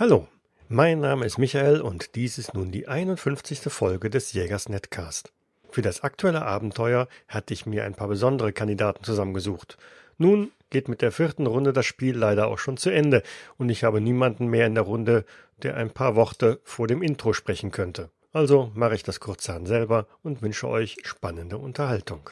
Hallo, mein Name ist Michael und dies ist nun die 51. Folge des Jägers Netcast. Für das aktuelle Abenteuer hatte ich mir ein paar besondere Kandidaten zusammengesucht. Nun geht mit der vierten Runde das Spiel leider auch schon zu Ende und ich habe niemanden mehr in der Runde, der ein paar Worte vor dem Intro sprechen könnte. Also mache ich das kurzerhand selber und wünsche euch spannende Unterhaltung.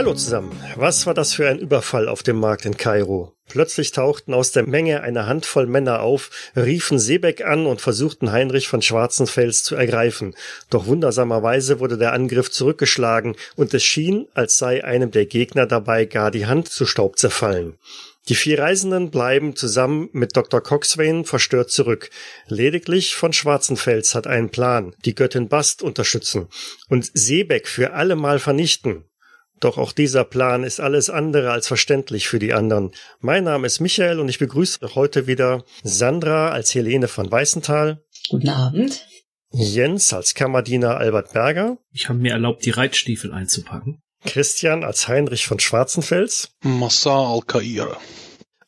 Hallo zusammen. Was war das für ein Überfall auf dem Markt in Kairo? Plötzlich tauchten aus der Menge eine Handvoll Männer auf, riefen Seebeck an und versuchten Heinrich von Schwarzenfels zu ergreifen. Doch wundersamerweise wurde der Angriff zurückgeschlagen und es schien, als sei einem der Gegner dabei gar die Hand zu Staub zerfallen. Die vier Reisenden bleiben zusammen mit Dr. Coxswain verstört zurück. Lediglich von Schwarzenfels hat einen Plan, die Göttin Bast unterstützen und Seebeck für allemal vernichten. Doch auch dieser Plan ist alles andere als verständlich für die anderen. Mein Name ist Michael und ich begrüße heute wieder Sandra als Helene von Weißenthal. Guten Abend. Jens als Kammerdiener Albert Berger. Ich habe mir erlaubt, die Reitstiefel einzupacken. Christian als Heinrich von Schwarzenfels. Massa al-Kair.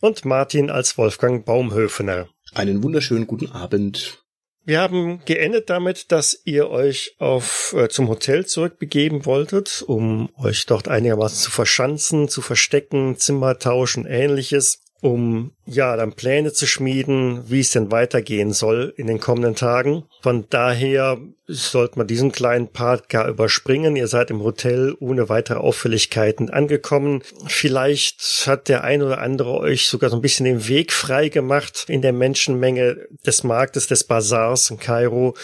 Und Martin als Wolfgang Baumhöfener. Einen wunderschönen guten Abend. Wir haben geendet damit, dass ihr euch auf äh, zum Hotel zurückbegeben wolltet, um euch dort einigermaßen zu verschanzen, zu verstecken, Zimmer tauschen, ähnliches um ja dann Pläne zu schmieden, wie es denn weitergehen soll in den kommenden Tagen. Von daher sollte man diesen kleinen Part gar überspringen. Ihr seid im Hotel ohne weitere Auffälligkeiten angekommen. Vielleicht hat der ein oder andere euch sogar so ein bisschen den Weg frei gemacht in der Menschenmenge des Marktes, des Bazars in Kairo.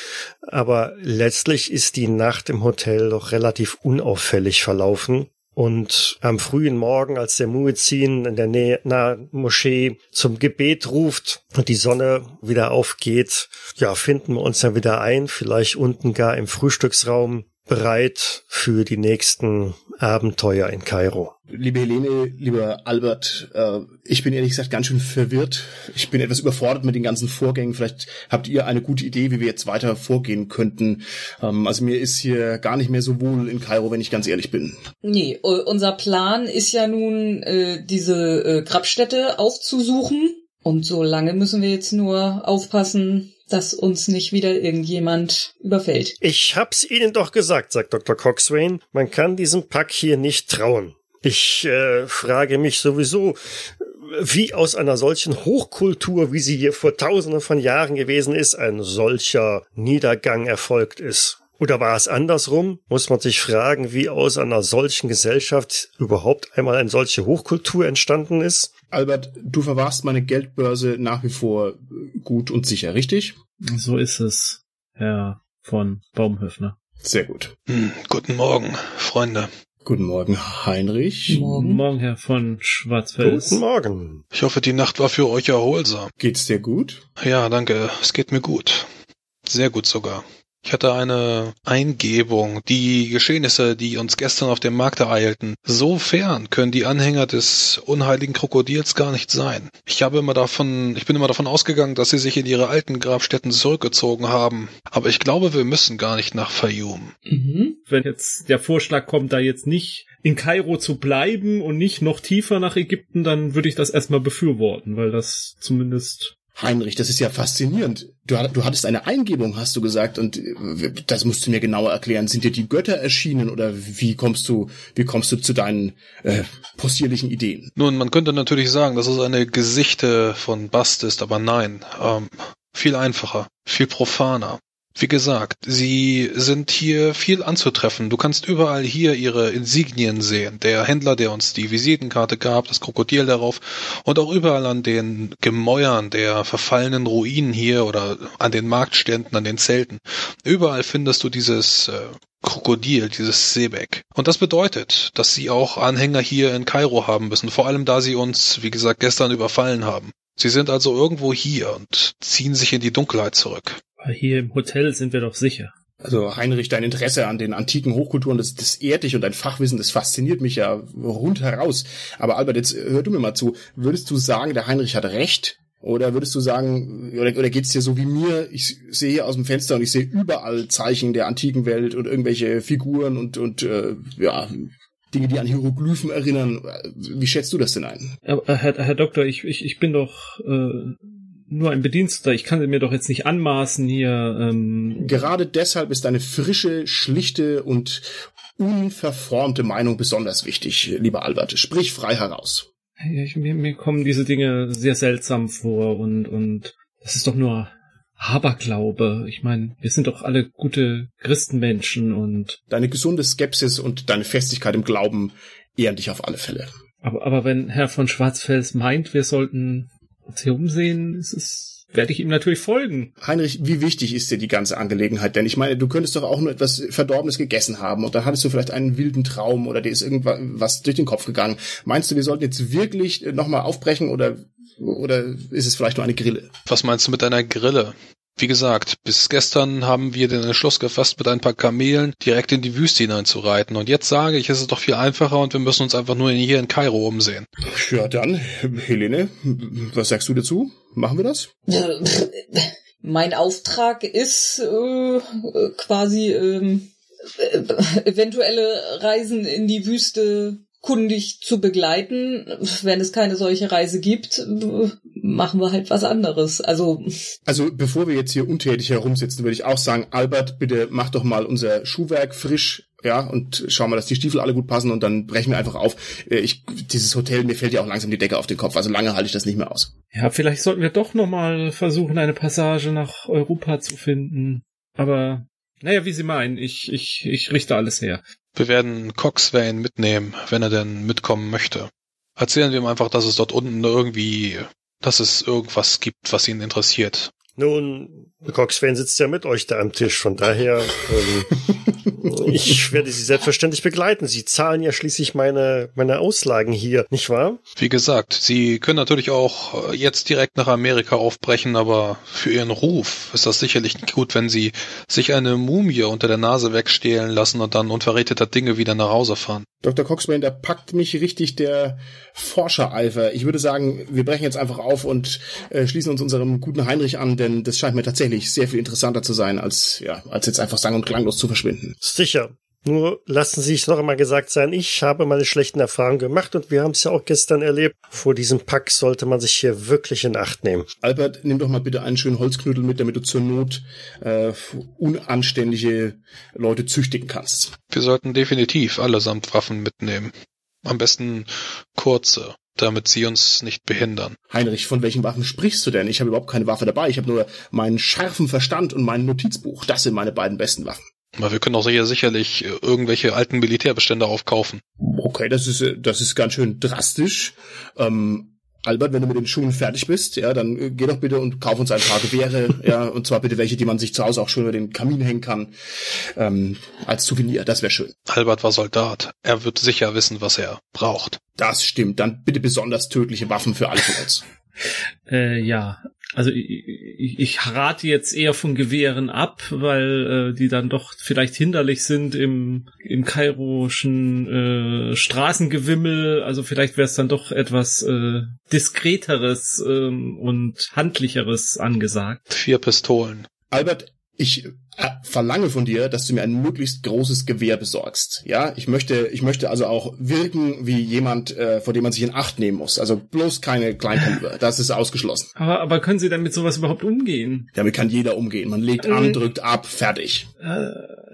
Aber letztlich ist die Nacht im Hotel doch relativ unauffällig verlaufen. Und am frühen Morgen, als der Muezzin in der Nähe nahe Moschee zum Gebet ruft und die Sonne wieder aufgeht, ja, finden wir uns dann wieder ein, vielleicht unten gar im Frühstücksraum bereit für die nächsten Abenteuer in Kairo. Liebe Helene, lieber Albert, äh, ich bin ehrlich gesagt ganz schön verwirrt. Ich bin etwas überfordert mit den ganzen Vorgängen. Vielleicht habt ihr eine gute Idee, wie wir jetzt weiter vorgehen könnten. Ähm, also mir ist hier gar nicht mehr so wohl in Kairo, wenn ich ganz ehrlich bin. Nee, unser Plan ist ja nun, äh, diese äh, Grabstätte aufzusuchen. Und so lange müssen wir jetzt nur aufpassen, dass uns nicht wieder irgendjemand überfällt. Ich hab's Ihnen doch gesagt, sagt Dr. Coxswain, man kann diesem Pack hier nicht trauen. Ich äh, frage mich sowieso, wie aus einer solchen Hochkultur, wie sie hier vor tausenden von Jahren gewesen ist, ein solcher Niedergang erfolgt ist. Oder war es andersrum? Muss man sich fragen, wie aus einer solchen Gesellschaft überhaupt einmal eine solche Hochkultur entstanden ist? Albert, du verwahrst meine Geldbörse nach wie vor gut und sicher, richtig? So ist es, Herr von Baumhöfner. Sehr gut. Hm, guten Morgen, Freunde. Guten Morgen, Heinrich. Morgen. Morgen, Herr von Schwarzfels. Guten Morgen. Ich hoffe, die Nacht war für euch erholsam. Geht's dir gut? Ja, danke. Es geht mir gut. Sehr gut sogar. Ich hatte eine Eingebung. Die Geschehnisse, die uns gestern auf dem Markt ereilten, so fern können die Anhänger des unheiligen Krokodils gar nicht sein. Ich habe immer davon, ich bin immer davon ausgegangen, dass sie sich in ihre alten Grabstätten zurückgezogen haben. Aber ich glaube, wir müssen gar nicht nach Fayoum. Mhm. Wenn jetzt der Vorschlag kommt, da jetzt nicht in Kairo zu bleiben und nicht noch tiefer nach Ägypten, dann würde ich das erstmal befürworten, weil das zumindest Heinrich, das ist ja faszinierend. Du, du, hattest eine Eingebung, hast du gesagt, und äh, das musst du mir genauer erklären. Sind dir die Götter erschienen oder wie kommst du, wie kommst du zu deinen äh, possierlichen Ideen? Nun, man könnte natürlich sagen, dass es eine Gesichte von Bast ist, aber nein. Ähm, viel einfacher, viel profaner. Wie gesagt, sie sind hier viel anzutreffen. Du kannst überall hier ihre Insignien sehen. Der Händler, der uns die Visitenkarte gab, das Krokodil darauf und auch überall an den Gemäuern der verfallenen Ruinen hier oder an den Marktständen, an den Zelten. Überall findest du dieses äh, Krokodil, dieses Seebeck. Und das bedeutet, dass sie auch Anhänger hier in Kairo haben müssen, vor allem da sie uns, wie gesagt, gestern überfallen haben. Sie sind also irgendwo hier und ziehen sich in die Dunkelheit zurück. Aber hier im Hotel sind wir doch sicher. Also Heinrich, dein Interesse an den antiken Hochkulturen, das, das ehrt dich und dein Fachwissen, das fasziniert mich ja rundheraus. Aber Albert, jetzt hör du mir mal zu. Würdest du sagen, der Heinrich hat recht? Oder würdest du sagen, oder, oder geht's dir so wie mir? Ich sehe hier aus dem Fenster und ich sehe überall Zeichen der antiken Welt und irgendwelche Figuren und, und äh, ja, Dinge, die an Hieroglyphen erinnern. Wie schätzt du das denn ein? Herr, Herr Doktor, ich, ich, ich bin doch äh, nur ein Bediensteter. Ich kann mir doch jetzt nicht anmaßen hier. Ähm Gerade deshalb ist eine frische, schlichte und unverformte Meinung besonders wichtig, lieber Albert. Sprich frei heraus. Ich, mir, mir kommen diese Dinge sehr seltsam vor und, und das ist doch nur Aberglaube. Ich meine, wir sind doch alle gute Christenmenschen und. Deine gesunde Skepsis und deine Festigkeit im Glauben ehren dich auf alle Fälle. Aber, aber wenn Herr von Schwarzfels meint, wir sollten hier umsehen, ist es werde ich ihm natürlich folgen. Heinrich, wie wichtig ist dir die ganze Angelegenheit? Denn ich meine, du könntest doch auch nur etwas Verdorbenes gegessen haben und dann hattest du vielleicht einen wilden Traum oder dir ist irgendwas durch den Kopf gegangen. Meinst du, wir sollten jetzt wirklich nochmal aufbrechen oder, oder ist es vielleicht nur eine Grille? Was meinst du mit einer Grille? Wie gesagt, bis gestern haben wir den Entschluss gefasst, mit ein paar Kamelen direkt in die Wüste hineinzureiten. Und jetzt sage ich, es ist doch viel einfacher und wir müssen uns einfach nur hier in Kairo umsehen. Ja, dann, Helene, was sagst du dazu? Machen wir das? Mein Auftrag ist äh, quasi ähm, äh, eventuelle Reisen in die Wüste kundig zu begleiten. Wenn es keine solche Reise gibt, machen wir halt was anderes. Also also bevor wir jetzt hier untätig herumsitzen, würde ich auch sagen, Albert, bitte mach doch mal unser Schuhwerk frisch. Ja, und schau mal, dass die Stiefel alle gut passen und dann brechen wir einfach auf. Äh, ich, dieses Hotel, mir fällt ja auch langsam die Decke auf den Kopf. Also lange halte ich das nicht mehr aus. Ja, vielleicht sollten wir doch nochmal versuchen, eine Passage nach Europa zu finden. Aber naja, wie Sie meinen, ich, ich, ich richte alles her. Wir werden Coxswain mitnehmen, wenn er denn mitkommen möchte. Erzählen wir ihm einfach, dass es dort unten irgendwie, dass es irgendwas gibt, was ihn interessiert. Nun, Coxswain sitzt ja mit euch da am Tisch, von daher, ähm, ich werde Sie selbstverständlich begleiten. Sie zahlen ja schließlich meine, meine Auslagen hier, nicht wahr? Wie gesagt, Sie können natürlich auch jetzt direkt nach Amerika aufbrechen, aber für Ihren Ruf ist das sicherlich nicht gut, wenn Sie sich eine Mumie unter der Nase wegstehlen lassen und dann unverräteter Dinge wieder nach Hause fahren. Dr. Coxswain, da packt mich richtig der Forschereifer. Ich würde sagen, wir brechen jetzt einfach auf und äh, schließen uns unserem guten Heinrich an, denn das scheint mir tatsächlich sehr viel interessanter zu sein, als, ja, als jetzt einfach sang- und klanglos zu verschwinden. Sicher. Nur lassen Sie es noch einmal gesagt sein, ich habe meine schlechten Erfahrungen gemacht und wir haben es ja auch gestern erlebt. Vor diesem Pack sollte man sich hier wirklich in Acht nehmen. Albert, nimm doch mal bitte einen schönen Holzknüttel mit, damit du zur Not äh, unanständige Leute züchtigen kannst. Wir sollten definitiv allesamt Waffen mitnehmen. Am besten kurze, damit sie uns nicht behindern. Heinrich, von welchen Waffen sprichst du denn? Ich habe überhaupt keine Waffe dabei. Ich habe nur meinen scharfen Verstand und mein Notizbuch. Das sind meine beiden besten Waffen. Aber wir können auch sicher sicherlich irgendwelche alten Militärbestände aufkaufen. Okay, das ist das ist ganz schön drastisch. Ähm, Albert, wenn du mit den Schuhen fertig bist, ja, dann äh, geh doch bitte und kauf uns ein paar Gewehre, ja, und zwar bitte welche, die man sich zu Hause auch schön über den Kamin hängen kann, ähm, als Souvenir, das wäre schön. Albert war Soldat, er wird sicher wissen, was er braucht. Das stimmt, dann bitte besonders tödliche Waffen für alle von uns. äh, ja, also ich, ich, ich rate jetzt eher von Gewehren ab, weil äh, die dann doch vielleicht hinderlich sind im, im kairoschen äh, Straßengewimmel. Also vielleicht wäre es dann doch etwas äh, diskreteres ähm, und handlicheres angesagt. Vier Pistolen. Albert, ich verlange von dir, dass du mir ein möglichst großes Gewehr besorgst. Ja, ich möchte, ich möchte also auch wirken wie jemand, äh, vor dem man sich in Acht nehmen muss. Also bloß keine Kleinkaliber. Das ist ausgeschlossen. Aber, aber können Sie denn mit sowas überhaupt umgehen? Damit kann jeder umgehen. Man legt an, drückt ab, fertig. Äh,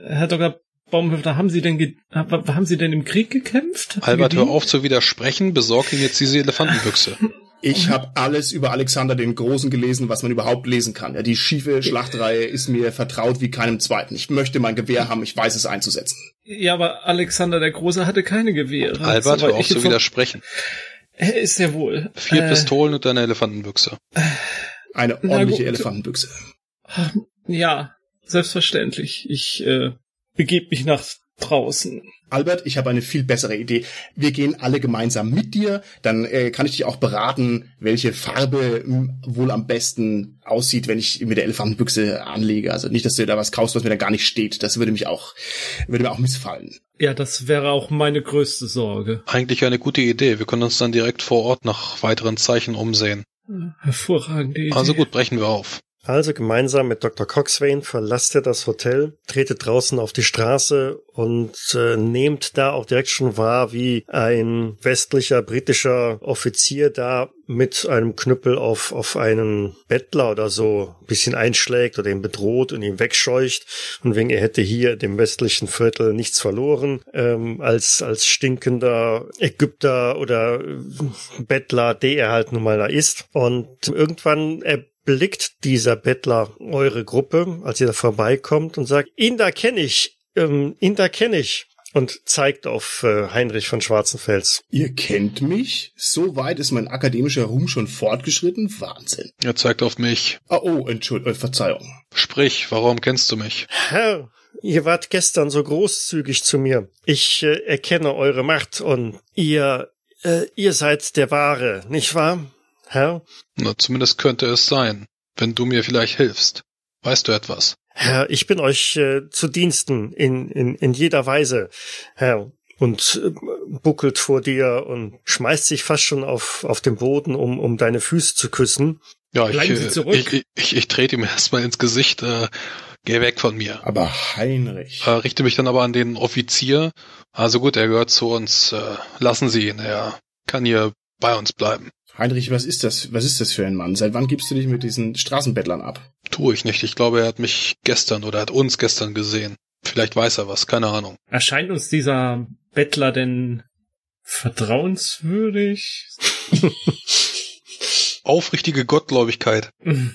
Herr Dr. Baumhöfter, haben Sie denn haben Sie denn im Krieg gekämpft? Albert, hör auf zu widersprechen, besorg ihm jetzt diese Elefantenbüchse. Ich habe alles über Alexander den Großen gelesen, was man überhaupt lesen kann. Ja, die schiefe Schlachtreihe ist mir vertraut wie keinem zweiten. Ich möchte mein Gewehr haben, ich weiß es einzusetzen. Ja, aber Alexander der Große hatte keine Gewehre. Albert, hör auf zu widersprechen. Er ist ja wohl. Vier äh, Pistolen und eine Elefantenbüchse. Eine ordentliche Elefantenbüchse. Ja, selbstverständlich. Ich äh, begebe mich nach draußen. Albert, ich habe eine viel bessere Idee. Wir gehen alle gemeinsam mit dir, dann äh, kann ich dich auch beraten, welche Farbe m, wohl am besten aussieht, wenn ich mit der Elefantenbüchse anlege. Also nicht, dass du da was kaufst, was mir da gar nicht steht. Das würde mich auch, würde mir auch missfallen. Ja, das wäre auch meine größte Sorge. Eigentlich eine gute Idee. Wir können uns dann direkt vor Ort nach weiteren Zeichen umsehen. Hervorragende Idee. Also gut, brechen wir auf. Also gemeinsam mit Dr. Coxswain verlasst ihr das Hotel, tretet draußen auf die Straße und äh, nehmt da auch direkt schon wahr, wie ein westlicher britischer Offizier da mit einem Knüppel auf, auf einen Bettler oder so ein bisschen einschlägt oder ihn bedroht und ihn wegscheucht. Und wegen er hätte hier dem westlichen Viertel nichts verloren, ähm, als, als stinkender Ägypter oder Bettler, der er halt nun mal da ist. Und irgendwann er blickt dieser Bettler eure Gruppe, als ihr da vorbeikommt und sagt, ihn da kenne ich, ähm, ihn da kenne ich. Und zeigt auf äh, Heinrich von Schwarzenfels. Ihr kennt mich? So weit ist mein akademischer Ruhm schon fortgeschritten? Wahnsinn. Er zeigt auf mich. Ah, oh, Entschuldigung, äh, Verzeihung. Sprich, warum kennst du mich? Herr, ihr wart gestern so großzügig zu mir. Ich äh, erkenne eure Macht und ihr, äh, ihr seid der Wahre, nicht wahr, Herr? Na, zumindest könnte es sein, wenn du mir vielleicht hilfst. Weißt du etwas? Herr, ich bin euch äh, zu Diensten in, in, in jeder Weise, Herr. Und äh, buckelt vor dir und schmeißt sich fast schon auf, auf den Boden, um, um deine Füße zu küssen. Ja, ich, Bleiben Sie äh, zurück. ich, ich, ich, ich trete ihm erstmal ins Gesicht, äh, geh weg von mir. Aber Heinrich. Äh, richte mich dann aber an den Offizier. Also gut, er gehört zu uns. Äh, lassen Sie ihn, er kann hier bei uns bleiben. Heinrich, was ist das? Was ist das für ein Mann? Seit wann gibst du dich mit diesen Straßenbettlern ab? Tue ich nicht. Ich glaube, er hat mich gestern oder hat uns gestern gesehen. Vielleicht weiß er was, keine Ahnung. Erscheint uns dieser Bettler denn vertrauenswürdig? Aufrichtige Gottgläubigkeit.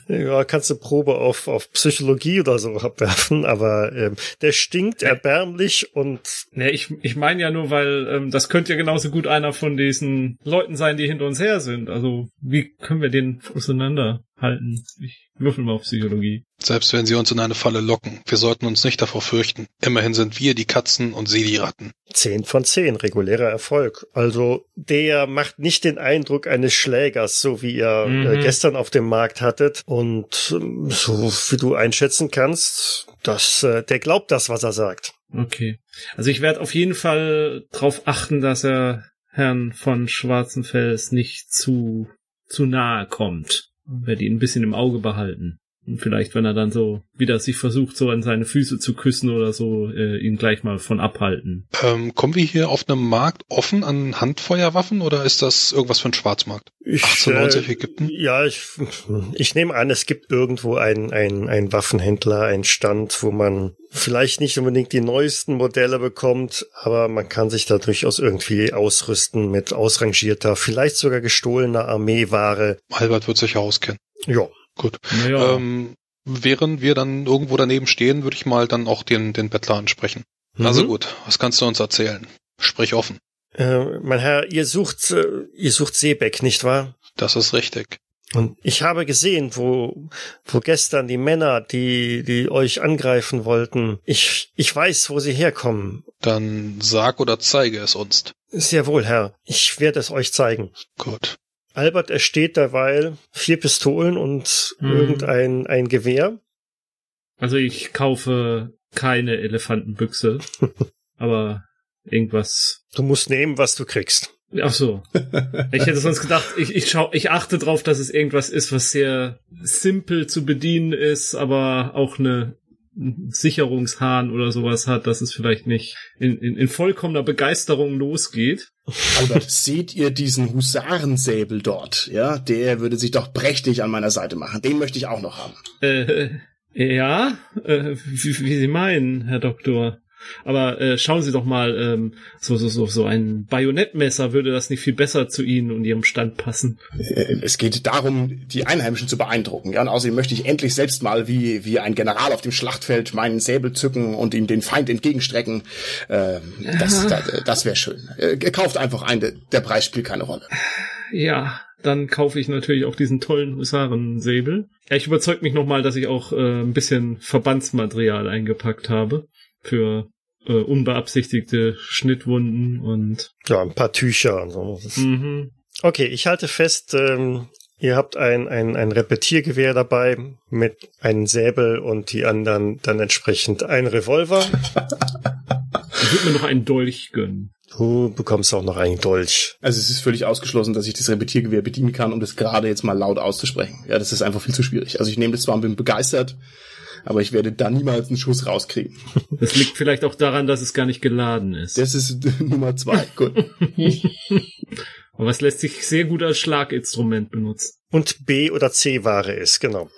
Ja, kannst du Probe auf, auf Psychologie oder so abwerfen, aber ähm, der stinkt erbärmlich und Ne, ich, ich meine ja nur, weil ähm, das könnte ja genauso gut einer von diesen Leuten sein, die hinter uns her sind. Also wie können wir den auseinanderhalten? Ich würfel mal auf Psychologie. Selbst wenn sie uns in eine Falle locken, wir sollten uns nicht davor fürchten. Immerhin sind wir die Katzen und sie die Ratten. 10 von 10, regulärer Erfolg. Also der macht nicht den Eindruck eines Schlägers, so wie ihr Mhm. äh, gestern auf dem Markt hattet. Und ähm, so wie du einschätzen kannst, dass äh, der glaubt das, was er sagt. Okay. Also ich werde auf jeden Fall darauf achten, dass er Herrn von Schwarzenfels nicht zu, zu nahe kommt. Werde ihn ein bisschen im Auge behalten. Und vielleicht, wenn er dann so wieder sich versucht, so an seine Füße zu küssen oder so, äh, ihn gleich mal von abhalten. Ähm, kommen wir hier auf einem Markt offen an Handfeuerwaffen oder ist das irgendwas für ein Schwarzmarkt? Ich, 1890 äh, Ägypten? Ja, ich, ich nehme an, es gibt irgendwo einen, einen Waffenhändler, einen Stand, wo man vielleicht nicht unbedingt die neuesten Modelle bekommt, aber man kann sich da durchaus irgendwie ausrüsten mit ausrangierter, vielleicht sogar gestohlener Armeeware. Albert wird sich auskennen. Ja, Gut. Naja, Ähm, während wir dann irgendwo daneben stehen, würde ich mal dann auch den, den Bettler ansprechen. Also Mhm. gut, was kannst du uns erzählen? Sprich offen. Äh, mein Herr, ihr sucht, äh, ihr sucht Seebeck, nicht wahr? Das ist richtig. Und ich habe gesehen, wo, wo gestern die Männer, die, die euch angreifen wollten, ich, ich weiß, wo sie herkommen. Dann sag oder zeige es uns. Sehr wohl, Herr. Ich werde es euch zeigen. Gut. Albert ersteht derweil vier Pistolen und Mhm. irgendein ein Gewehr. also ich kaufe keine Elefantenbüchse, aber irgendwas. Du musst nehmen, was du kriegst. Ach so. Ich hätte sonst gedacht, ich, ich schau, ich achte drauf, dass es irgendwas ist, was sehr simpel zu bedienen ist, aber auch eine Sicherungshahn oder sowas hat, dass es vielleicht nicht in, in, in vollkommener Begeisterung losgeht. Albert, seht ihr diesen Husarensäbel dort? Ja, der würde sich doch prächtig an meiner Seite machen. Den möchte ich auch noch haben. Äh, ja, äh, wie, wie Sie meinen, Herr Doktor. Aber äh, schauen Sie doch mal, ähm, so, so, so, so ein Bajonettmesser würde das nicht viel besser zu Ihnen und Ihrem Stand passen. Äh, Es geht darum, die Einheimischen zu beeindrucken. Ja, und außerdem möchte ich endlich selbst mal wie, wie ein General auf dem Schlachtfeld meinen Säbel zücken und ihm den Feind entgegenstrecken. Ähm, das das, das wäre schön. Äh, Kauft einfach einen, der- der Preis spielt keine Rolle. Ja, dann kaufe ich natürlich auch diesen tollen Husarensäbel. Ja, ich überzeug mich nochmal, dass ich auch äh, ein bisschen Verbandsmaterial eingepackt habe für äh, unbeabsichtigte Schnittwunden und Ja, ein paar Tücher und so. Mhm. Okay, ich halte fest, ähm, ihr habt ein, ein, ein Repetiergewehr dabei mit einem Säbel und die anderen dann entsprechend ein Revolver. ich würde mir noch einen Dolch gönnen. Du bekommst auch noch einen Dolch. Also es ist völlig ausgeschlossen, dass ich das Repetiergewehr bedienen kann, um das gerade jetzt mal laut auszusprechen. Ja, das ist einfach viel zu schwierig. Also ich nehme das zwar und bin begeistert, aber ich werde da niemals einen Schuss rauskriegen. Das liegt vielleicht auch daran, dass es gar nicht geladen ist. Das ist Nummer zwei. Gut. Aber es lässt sich sehr gut als Schlaginstrument benutzen. Und B- oder C-Ware ist, genau.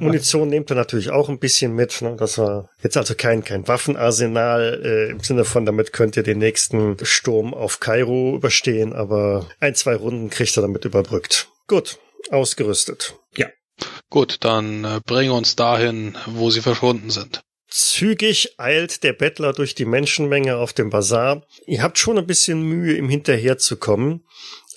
Munition nehmt ihr natürlich auch ein bisschen mit. Ne? Das war jetzt also kein, kein Waffenarsenal äh, im Sinne von, damit könnt ihr den nächsten Sturm auf Kairo überstehen, aber ein, zwei Runden kriegt ihr damit überbrückt. Gut, ausgerüstet. Gut, dann äh, bring uns dahin, wo sie verschwunden sind. Zügig eilt der Bettler durch die Menschenmenge auf dem Bazar. Ihr habt schon ein bisschen Mühe, ihm hinterherzukommen,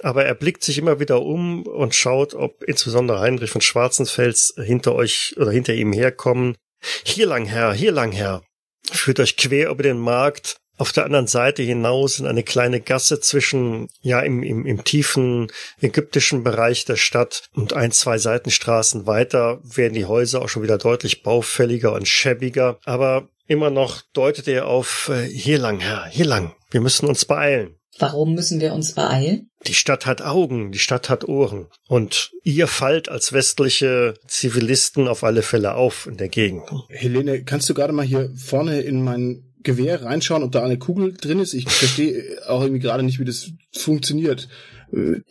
aber er blickt sich immer wieder um und schaut, ob insbesondere Heinrich von Schwarzenfels hinter euch oder hinter ihm herkommen. Hier lang, Herr, hier lang, Herr. Führt euch quer über den Markt, auf der anderen Seite hinaus in eine kleine Gasse zwischen, ja, im, im, im tiefen ägyptischen Bereich der Stadt und ein, zwei Seitenstraßen weiter werden die Häuser auch schon wieder deutlich baufälliger und schäbiger, aber immer noch deutet er auf, äh, hier lang, Herr, hier lang. Wir müssen uns beeilen. Warum müssen wir uns beeilen? Die Stadt hat Augen, die Stadt hat Ohren. Und ihr fallt als westliche Zivilisten auf alle Fälle auf in der Gegend. Helene, kannst du gerade mal hier vorne in mein Gewehr reinschauen, ob da eine Kugel drin ist? Ich verstehe auch irgendwie gerade nicht, wie das funktioniert. Äh,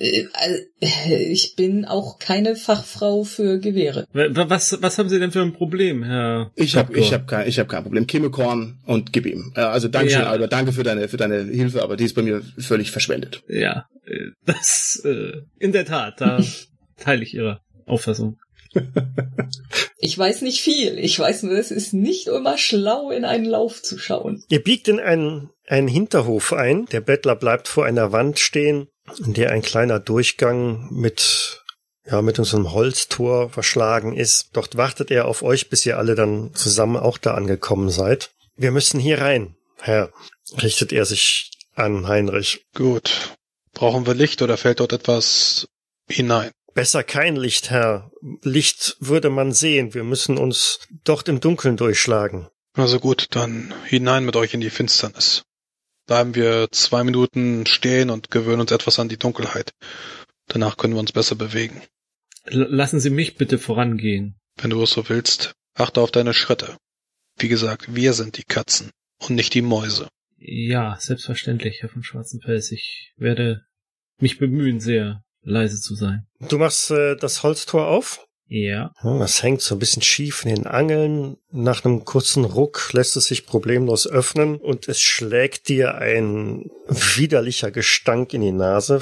Äh, Ich bin auch keine Fachfrau für Gewehre. Wa- Was, was haben Sie denn für ein Problem, Herr? Ich habe ich hab kein, ich hab kein Problem. Kimmekorn und gib ihm. Also danke schön, Ja. Albert. Danke für deine, für deine Hilfe, aber die ist bei mir völlig verschwendet. Ja, äh, das, äh, in der Tat, da teile ich Ihre Auffassung. Ich weiß nicht viel. Ich weiß nur, es ist nicht immer schlau, in einen Lauf zu schauen. Ihr biegt in einen, einen Hinterhof ein. Der Bettler bleibt vor einer Wand stehen, in der ein kleiner Durchgang mit, ja, mit einem Holztor verschlagen ist. Dort wartet er auf euch, bis ihr alle dann zusammen auch da angekommen seid. Wir müssen hier rein, Herr, richtet er sich an Heinrich. Gut. Brauchen wir Licht oder fällt dort etwas hinein? Besser kein Licht, Herr. Licht würde man sehen. Wir müssen uns dort im Dunkeln durchschlagen. Also gut, dann hinein mit euch in die Finsternis. Bleiben wir zwei Minuten stehen und gewöhnen uns etwas an die Dunkelheit. Danach können wir uns besser bewegen. L lassen Sie mich bitte vorangehen. Wenn du es so willst, achte auf deine Schritte. Wie gesagt, wir sind die Katzen und nicht die Mäuse. Ja, selbstverständlich, Herr von Schwarzenfels. Ich werde mich bemühen, sehr leise zu sein. Du machst äh, das Holztor auf? Ja. Ja, Das hängt so ein bisschen schief in den Angeln. Nach einem kurzen Ruck lässt es sich problemlos öffnen und es schlägt dir ein widerlicher Gestank in die Nase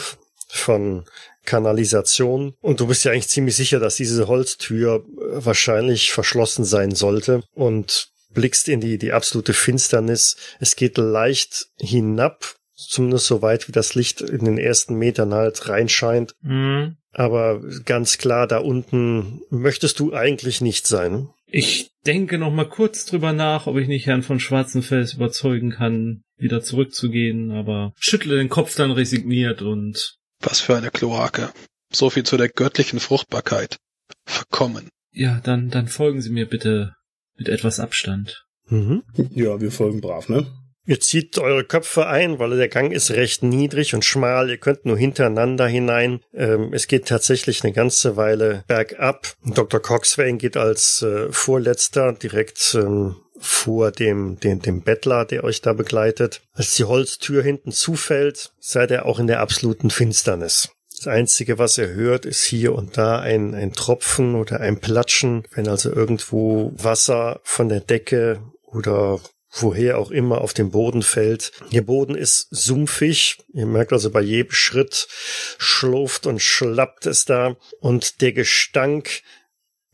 von Kanalisation. Und du bist ja eigentlich ziemlich sicher, dass diese Holztür äh, wahrscheinlich verschlossen sein sollte und blickst in die, die absolute Finsternis. Es geht leicht hinab, zumindest so weit, wie das Licht in den ersten Metern halt reinscheint. Hm. Aber ganz klar, da unten möchtest du eigentlich nicht sein. Ich denke noch mal kurz drüber nach, ob ich nicht Herrn von Schwarzenfels überzeugen kann, wieder zurückzugehen, aber schüttle den Kopf dann resigniert und Was für eine Kloake. So viel zu der göttlichen Fruchtbarkeit. Verkommen. ja, dann, dann folgen Sie mir bitte mit etwas Abstand. Mhm. Ja, wir folgen brav, ne? Ihr zieht eure Köpfe ein, weil der Gang ist recht niedrig und schmal. Ihr könnt nur hintereinander hinein. Ähm, es geht tatsächlich eine ganze Weile bergab. Dr. Coxswain geht als äh, Vorletzter direkt ähm, vor dem, dem, dem Bettler, der euch da begleitet. Als die Holztür hinten zufällt, seid ihr auch in der absoluten Finsternis. Das Einzige, was ihr hört, ist hier und da ein, ein Tropfen oder ein Platschen, wenn also irgendwo Wasser von der Decke oder woher auch immer auf den Boden fällt. Der Boden ist sumpfig. Ihr merkt also bei jedem Schritt schlurft und schlappt es da. Und der Gestank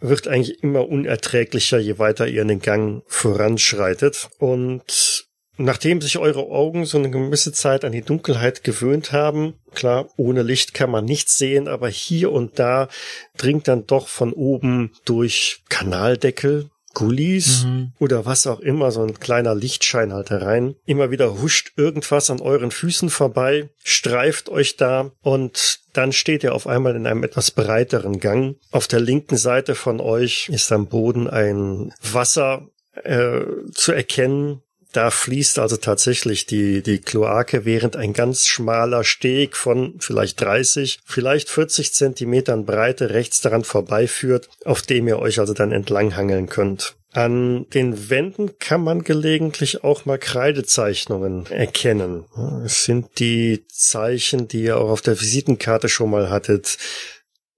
wird eigentlich immer unerträglicher, je weiter ihr in den Gang voranschreitet. Und nachdem sich eure Augen so eine gewisse Zeit an die Dunkelheit gewöhnt haben, klar, ohne Licht kann man nichts sehen, aber hier und da dringt dann doch von oben durch Kanaldeckel Gullis Mhm. oder was auch immer, so ein kleiner Lichtschein halt herein. Immer wieder huscht irgendwas an euren Füßen vorbei, streift euch da und dann steht ihr auf einmal in einem etwas breiteren Gang. Auf der linken Seite von euch ist am Boden ein Wasser äh, zu erkennen. Da fließt also tatsächlich die, die Kloake, während ein ganz schmaler Steg von vielleicht 30, vielleicht 40 Zentimetern Breite rechts daran vorbeiführt, auf dem ihr euch also dann entlanghangeln könnt. An den Wänden kann man gelegentlich auch mal Kreidezeichnungen erkennen. Es sind die Zeichen, die ihr auch auf der Visitenkarte schon mal hattet.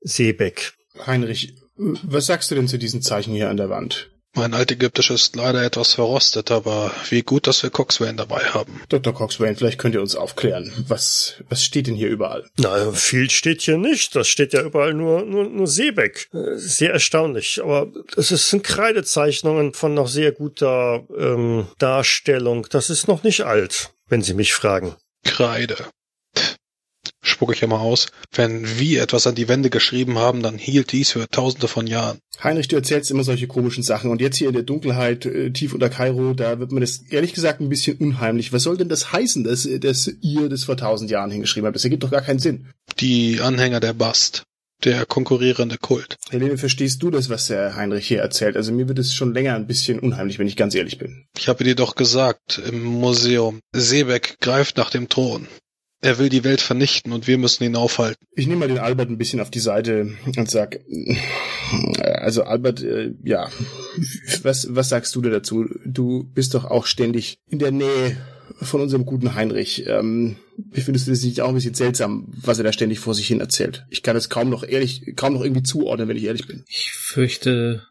Seebeck. Heinrich, was sagst du denn zu diesen Zeichen hier an der Wand? Mein altägyptisch ist leider etwas verrostet, aber wie gut, dass wir Coxswain dabei haben. Dr. Coxswain, vielleicht könnt ihr uns aufklären. Was, was steht denn hier überall? Na, viel steht hier nicht. Das steht ja überall nur, nur, nur Seebeck. Äh, Sehr erstaunlich. Aber es ist- sind Kreidezeichnungen von noch sehr guter ähm, Darstellung. Das ist noch nicht alt, wenn Sie mich fragen. Kreide. Spucke ich immer aus. Wenn wir etwas an die Wände geschrieben haben, dann hielt dies für tausende von Jahren. Heinrich, du erzählst immer solche komischen Sachen und jetzt hier in der Dunkelheit, äh, tief unter Kairo, da wird mir das ehrlich gesagt ein bisschen unheimlich. Was soll denn das heißen, dass, dass ihr das vor tausend Jahren hingeschrieben habt? Das ergibt doch gar keinen Sinn. Die Anhänger der Bast. Der konkurrierende Kult. Helene, verstehst du das, was der Heinrich hier erzählt? Also mir wird es schon länger ein bisschen unheimlich, wenn ich ganz ehrlich bin. Ich habe dir doch gesagt, im Museum, Seebeck greift nach dem Thron. Er will die Welt vernichten und wir müssen ihn aufhalten. Ich nehme mal den Albert ein bisschen auf die Seite und sag, also Albert, äh, ja, was, was sagst du da dazu? Du bist doch auch ständig in der Nähe von unserem guten Heinrich. Ähm, findest du das nicht auch ein bisschen seltsam, was er da ständig vor sich hin erzählt? Ich kann es kaum noch ehrlich, kaum noch irgendwie zuordnen, wenn ich ehrlich bin. Ich fürchte,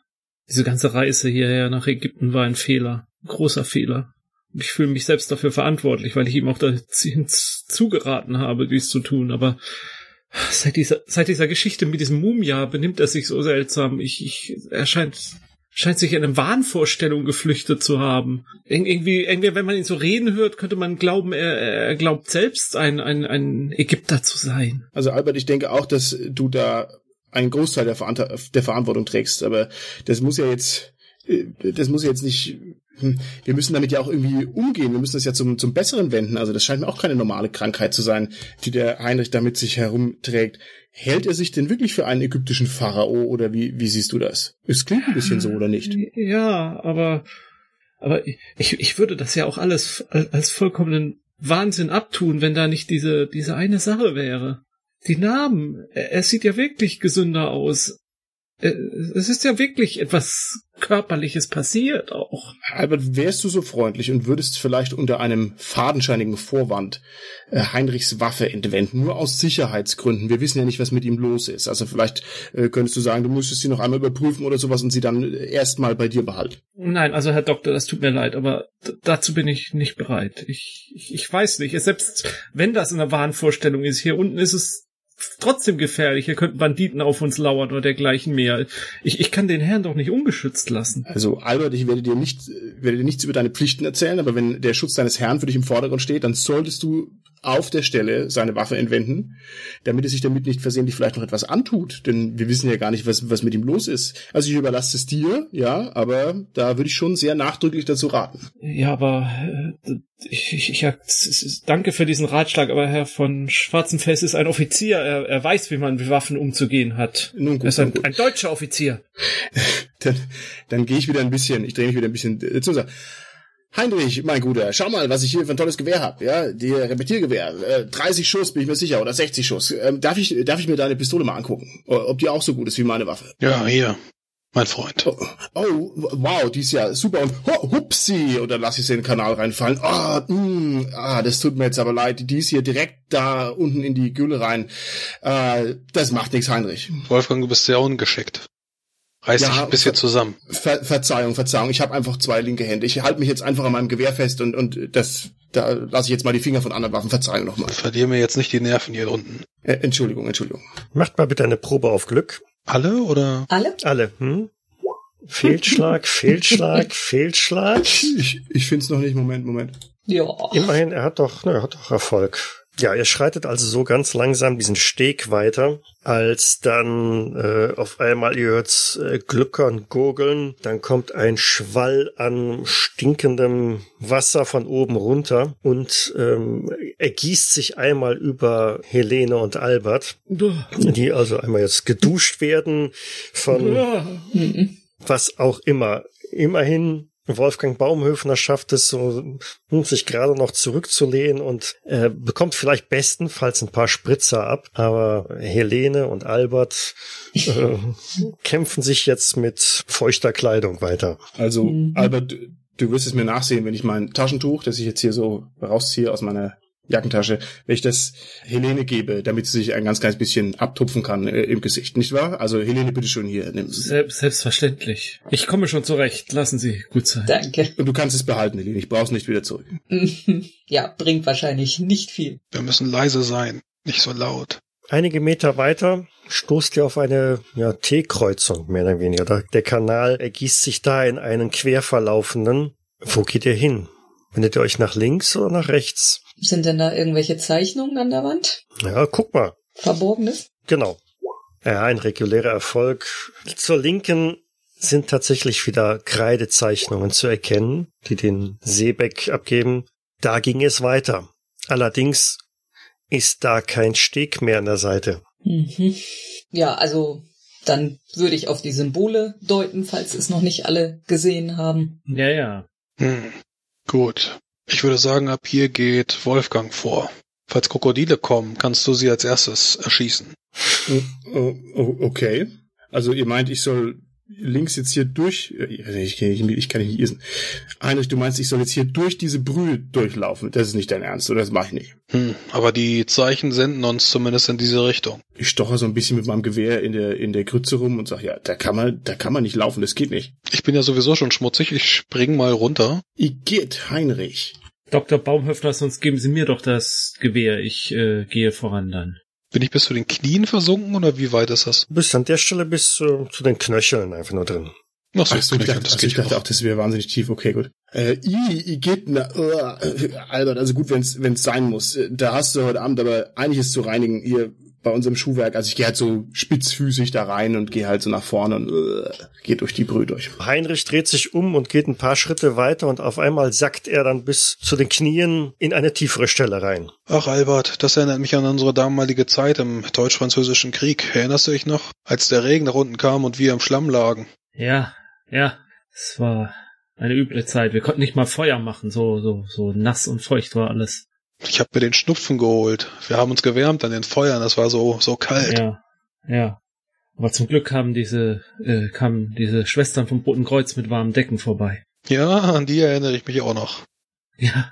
diese ganze Reise hierher nach Ägypten war ein Fehler. Ein großer Fehler. Ich fühle mich selbst dafür verantwortlich, weil ich ihm auch dazu zugeraten habe, dies zu tun. Aber seit dieser, seit dieser Geschichte mit diesem Mumia benimmt er sich so seltsam. Ich, ich, er scheint, scheint sich in eine Wahnvorstellung geflüchtet zu haben. Ir- Irgendwie, irgendwie, wenn man ihn so reden hört, könnte man glauben, er, er glaubt selbst ein, ein, ein Ägypter zu sein. Also Albert, ich denke auch, dass du da einen Großteil der, Verant der Verantwortung trägst, aber das muss ja jetzt, äh, das muss ja jetzt nicht, wir müssen damit ja auch irgendwie umgehen, wir müssen das ja zum, zum Besseren wenden, also das scheint mir auch keine normale Krankheit zu sein, die der Heinrich da mit sich herumträgt. Hält er sich denn wirklich für einen ägyptischen Pharao oder wie, wie siehst du das? Es klingt ein bisschen so, oder nicht? Ja, aber, aber ich, ich würde das ja auch alles als vollkommenen Wahnsinn abtun, wenn da nicht diese, diese eine Sache wäre. Die Narben. Er, er sieht ja wirklich gesünder aus. Äh, Es ist ja wirklich etwas Körperliches passiert auch. Albert, wärst du so freundlich und würdest vielleicht unter einem fadenscheinigen Vorwand äh, Heinrichs Waffe entwenden, nur aus Sicherheitsgründen. Wir wissen ja nicht, was mit ihm los ist. Also vielleicht äh, könntest du sagen, du müsstest sie noch einmal überprüfen oder sowas und sie dann erstmal bei dir behalten. Nein, also Herr Doktor, das tut mir leid, aber dazu bin ich nicht bereit. Ich, ich, ich weiß nicht. Selbst wenn das eine Wahnvorstellung ist, hier unten ist es trotzdem gefährlich. Hier könnten Banditen auf uns lauern oder dergleichen mehr. Ich, ich kann den Herrn doch nicht ungeschützt lassen. Also Albert, ich werde dir nicht, werde dir nichts über deine Pflichten erzählen, aber wenn der Schutz deines Herrn für dich im Vordergrund steht, dann solltest du auf der Stelle seine Waffe entwenden, damit es sich damit nicht versehentlich vielleicht noch etwas antut. Denn wir wissen ja gar nicht, was, was mit ihm los ist. Also ich überlasse es dir, ja, aber da würde ich schon sehr nachdrücklich dazu raten. Ja, aber äh, ich, ich, ich ja, danke für diesen Ratschlag, aber Herr von Schwarzenfels ist ein Offizier. Er, er weiß, wie man mit Waffen umzugehen hat. Nun Er ist ein, ein deutscher Offizier. dann, dann gehe ich wieder ein bisschen, ich drehe mich wieder ein bisschen äh, zu. Heinrich, mein Guter, schau mal, was ich hier für ein tolles Gewehr hab, ja, die Repetiergewehr, äh, 30 Schuss, bin ich mir sicher, oder 60 Schuss. Ähm, darf ich, darf ich mir deine Pistole mal angucken, ob die auch so gut ist wie meine Waffe? Ja, hier, mein Freund. Oh, oh, wow, die ist ja super und oh, hupsi, und dann lasse ich sie in den Kanal reinfallen. Ah, mm, ah, das tut mir jetzt aber leid, die ist hier direkt da unten in die Gülle rein. Äh, das macht nichts, Heinrich. Wolfgang, du bist sehr ungeschickt. Reiß Ja, dich ein bisschen ver- zusammen. Ver Verzeihung, Verzeihung, ich habe einfach zwei linke Hände. Ich halte mich jetzt einfach an meinem Gewehr fest und, und das, da lasse ich jetzt mal die Finger von anderen Waffen. Verzeihung nochmal. Verlier mir jetzt nicht die Nerven hier unten. Äh, Entschuldigung, Entschuldigung. Macht mal bitte eine Probe auf Glück. Alle oder? Alle? Alle. Hm? Fehlschlag, Fehlschlag, Fehlschlag. Ich, ich finde es noch nicht. Moment, Moment. Ja. Immerhin, er hat doch, ne, er hat doch Erfolg. Ja, ihr schreitet also so ganz langsam diesen Steg weiter, als dann äh, auf einmal ihr hört äh, Glückern, Gurgeln, dann kommt ein Schwall an stinkendem Wasser von oben runter und ähm, ergießt sich einmal über Helene und Albert, die also einmal jetzt geduscht werden von was auch immer. Immerhin Wolfgang Baumhöfner schafft es so, hm, sich gerade noch zurückzulehnen und äh, bekommt vielleicht bestenfalls ein paar Spritzer ab. Aber Helene und Albert äh, kämpfen sich jetzt mit feuchter Kleidung weiter. Also, Mhm. Albert, du- du wirst es mir nachsehen, wenn ich mein Taschentuch, das ich jetzt hier so rausziehe aus meiner Jackentasche, wenn ich das Helene gebe, damit sie sich ein ganz kleines bisschen abtupfen kann äh, im Gesicht, nicht wahr? Also Helene, bitte schon hier, nimm es. Selbst, selbstverständlich. Ich komme schon zurecht. Lassen Sie gut sein. Danke. Und du kannst es behalten, Helene, ich brauch's nicht wieder zurück. Ja, bringt wahrscheinlich nicht viel. Wir müssen leise sein, nicht so laut. Einige Meter weiter stoßt ihr auf eine ja, T-Kreuzung, mehr oder weniger. Der- Der Kanal ergießt sich da in einen quer verlaufenden. Wo geht ihr hin? Wendet ihr euch nach links oder nach rechts? Sind denn da irgendwelche Zeichnungen an der Wand? Ja, guck mal. Verborgenes? Genau. Ja, ein regulärer Erfolg. Zur Linken sind tatsächlich wieder Kreidezeichnungen zu erkennen, die den Seebeck abgeben. Da ging es weiter. Allerdings ist da kein Steg mehr an der Seite. Mhm. Ja, also dann würde ich auf die Symbole deuten, falls es noch nicht alle gesehen haben. Ja, ja. Hm. Gut. Ich würde sagen, ab hier geht Wolfgang vor. Falls Krokodile kommen, kannst du sie als erstes erschießen. Oh, oh, okay. Also ihr meint, ich soll links jetzt hier durch, äh, ich, ich, ich kann nicht lesen. Heinrich, du meinst, ich soll jetzt hier durch diese Brühe durchlaufen. Das ist nicht dein Ernst, oder? Das mache ich nicht. Hm. Aber die Zeichen senden uns zumindest in diese Richtung. Ich stocher so ein bisschen mit meinem Gewehr in der, in der Grütze rum und sag, ja, da kann man, da kann man nicht laufen, das geht nicht. Ich bin ja sowieso schon schmutzig. Ich spring mal runter. Igitt, Heinrich. Dr. Baumhöfner, sonst geben Sie mir doch das Gewehr. Ich äh, gehe voran dann. Bin ich bis zu den Knien versunken oder wie weit ist das? Du bist an der Stelle bis äh, zu den Knöcheln einfach nur drin. Ach so, Ach so, ich dachte, das also geht ich dachte auch, das wäre wahnsinnig tief. Okay, gut. Äh, I, Igitt, na, uh, Albert, also gut, wenn's, wenn's sein muss. Äh, Da hast du heute Abend aber einiges zu reinigen hier bei unserem Schuhwerk. Also ich gehe halt so spitzfüßig da rein und gehe halt so nach vorne und uh, gehe durch die Brühe durch. Heinrich dreht sich um und geht ein paar Schritte weiter und auf einmal sackt er dann bis zu den Knien in eine tiefere Stelle rein. Ach, Albert, das erinnert mich an unsere damalige Zeit im deutsch-französischen Krieg. Erinnerst du dich noch? Als der Regen nach unten kam und wir im Schlamm lagen. Ja, ja. Es war eine üble Zeit. Wir konnten nicht mal Feuer machen. So, so, so nass und feucht war alles. Ich hab mir den Schnupfen geholt. Wir haben uns gewärmt an den Feuern. Das war so, so kalt. Ja, ja. Aber zum Glück kamen diese, äh, kamen diese Schwestern vom Roten Kreuz mit warmen Decken vorbei. Ja, an die erinnere ich mich auch noch. Ja.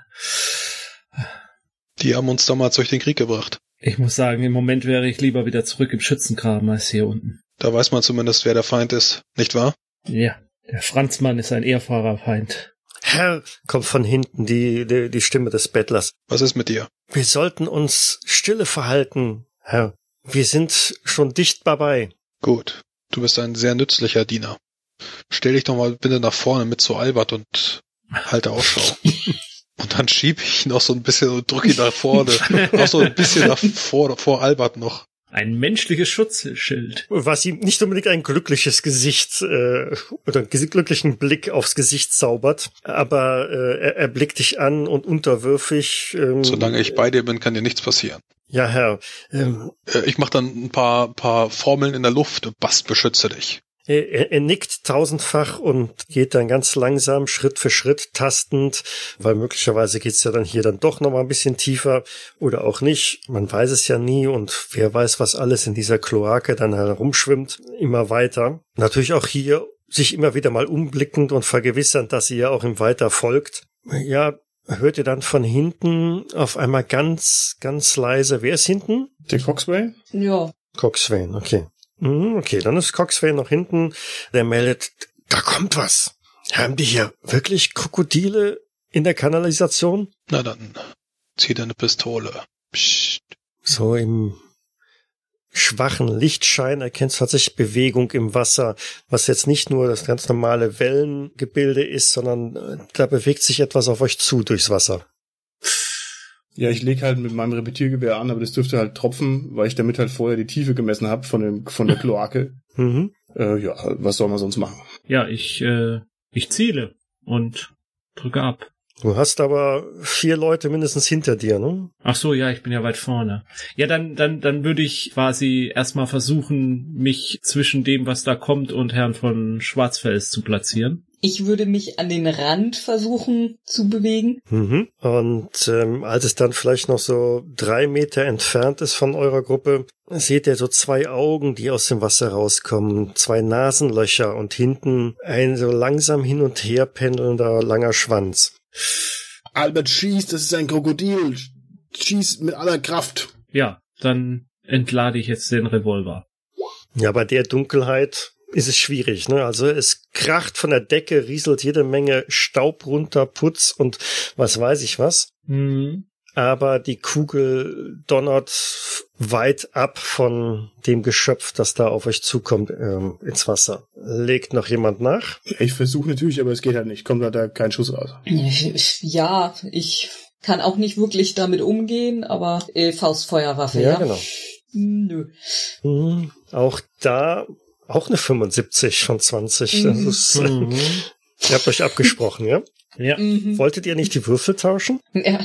Die haben uns damals durch den Krieg gebracht. Ich muss sagen, im Moment wäre ich lieber wieder zurück im Schützengraben als hier unten. Da weiß man zumindest, wer der Feind ist. Nicht wahr? Ja, der Franzmann ist ein ehrbarer Feind. Herr, kommt von hinten die, die, die Stimme des Bettlers. Was ist mit dir? Wir sollten uns stille verhalten, Herr. Wir sind schon dicht dabei. Gut. Du bist ein sehr nützlicher Diener. Stell dich doch mal bitte nach vorne mit zu Albert und halte Ausschau. Und dann schieb ich ihn noch so ein bisschen und drück ihn nach vorne. Noch so ein bisschen nach vor, vor Albert noch. Ein menschliches Schutzschild. Was ihm nicht unbedingt ein glückliches Gesicht äh, oder einen glücklichen Blick aufs Gesicht zaubert, aber äh, er, er blickt dich an und unterwürfig. Ähm, Solange ich bei dir bin, kann dir nichts passieren. Ja, Herr. Ähm, Äh, Ich mache dann ein paar, paar Formeln in der Luft. Bast, beschütze dich. Er, er, er nickt tausendfach und geht dann ganz langsam, Schritt für Schritt, tastend, weil möglicherweise geht's ja dann hier dann doch nochmal ein bisschen tiefer oder auch nicht. Man weiß es ja nie und wer weiß, was alles in dieser Kloake dann herumschwimmt, immer weiter. Natürlich auch hier sich immer wieder mal umblickend und vergewissern, dass ihr auch ihm weiter folgt. Ja, hört ihr dann von hinten auf einmal ganz, ganz leise. Wer ist hinten? Der Coxway? Ja. Coxswain, okay. Mhm, Okay, dann ist Coxswain noch hinten. Der meldet, da kommt was. Haben die hier wirklich Krokodile in der Kanalisation? Na dann, zieh deine Pistole. Psst. So im schwachen Lichtschein erkennst du tatsächlich Bewegung im Wasser, was jetzt nicht nur das ganz normale Wellengebilde ist, sondern äh, da bewegt sich etwas auf euch zu durchs Wasser. Ja, ich leg halt mit meinem Repetiergewehr an, aber das dürfte halt tropfen, weil ich damit halt vorher die Tiefe gemessen habe von, dem, von der Kloake. Mhm. Äh, ja, was soll man sonst machen? Ja, ich, äh, ich ziele und drücke ab. Du hast aber vier Leute mindestens hinter dir, ne? Ach so, ja, ich bin ja weit vorne. Ja, dann, dann, dann würde ich quasi erstmal versuchen, mich zwischen dem, was da kommt und Herrn von Schwarzfels zu platzieren. Ich würde mich an den Rand versuchen zu bewegen. Mhm. Und ähm, als es dann vielleicht noch so drei Meter entfernt ist von eurer Gruppe, seht ihr so zwei Augen, die aus dem Wasser rauskommen, zwei Nasenlöcher und hinten ein so langsam hin und her pendelnder langer Schwanz. Albert schießt, das ist ein Krokodil. Schieß mit aller Kraft. Ja, dann entlade ich jetzt den Revolver. Ja, bei der Dunkelheit ist es schwierig, ne? Also es kracht von der Decke, rieselt jede Menge Staub runter, Putz und was weiß ich was. Mhm. Aber die Kugel donnert weit ab von dem Geschöpf, das da auf euch zukommt, ähm, ins Wasser. Legt noch jemand nach? Ich versuche natürlich, aber es geht halt nicht. Kommt halt da kein Schuss raus. Ja, ich kann auch nicht wirklich damit umgehen, aber äh, Faustfeuerwaffe, ja. Ja, genau. Nö. Mhm. Auch da, auch eine 75 von 20. Das Mhm. ist, äh, ihr habt euch abgesprochen, ja? Ja. Mhm. Wolltet ihr nicht die Würfel tauschen? Ja.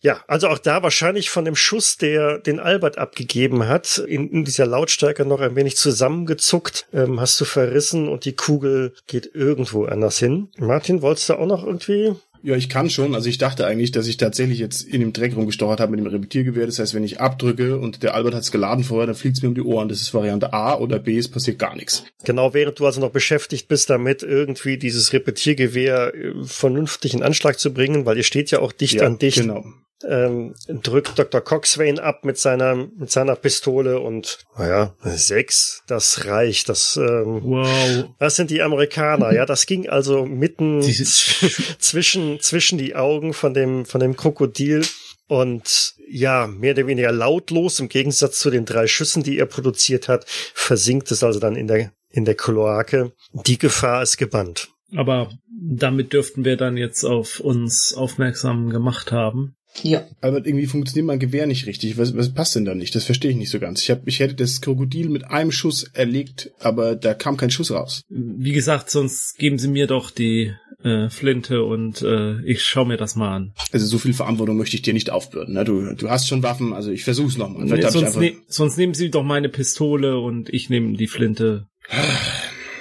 Ja, also auch da wahrscheinlich von dem Schuss, der den Albert abgegeben hat, in, in dieser Lautstärke noch ein wenig zusammengezuckt, ähm, hast du verrissen und die Kugel geht irgendwo anders hin. Martin, wolltest du auch noch irgendwie? Ja, ich kann schon. Also ich dachte eigentlich, dass ich tatsächlich jetzt in dem Dreck rumgestochert habe mit dem Repetiergewehr. Das heißt, wenn ich abdrücke und der Albert hat's geladen vorher, dann fliegt's mir um die Ohren. Das ist Variante A oder B, es passiert gar nichts. Genau, während du also noch beschäftigt bist damit, irgendwie dieses Repetiergewehr äh, vernünftig in Anschlag zu bringen, weil ihr steht ja auch dicht an dicht. Genau. Ähm, drückt Dr. Coxswain ab mit seiner mit seiner Pistole und naja, sechs, das reicht. Das ähm, Wow. das sind die Amerikaner, ja. Das ging also mitten zwischen zwischen die Augen von dem von dem Krokodil und ja mehr oder weniger lautlos im Gegensatz zu den drei Schüssen, die er produziert hat, versinkt es also dann in der in der Kloake. Die Gefahr ist gebannt. Aber damit dürften wir dann jetzt auf uns aufmerksam gemacht haben. Ja. Albert, irgendwie funktioniert mein Gewehr nicht richtig. Was, was passt denn da nicht? Das verstehe ich nicht so ganz. Ich, hab, ich hätte das Krokodil mit einem Schuss erlegt, aber da kam kein Schuss raus. Wie gesagt, sonst geben Sie mir doch die äh, Flinte und äh, ich schaue mir das mal an. Also so viel Verantwortung möchte ich dir nicht aufbürden. Ne? Du, du hast schon Waffen, also ich versuch's nochmal. Nee, sonst, ne sonst nehmen Sie doch meine Pistole und ich nehme die Flinte.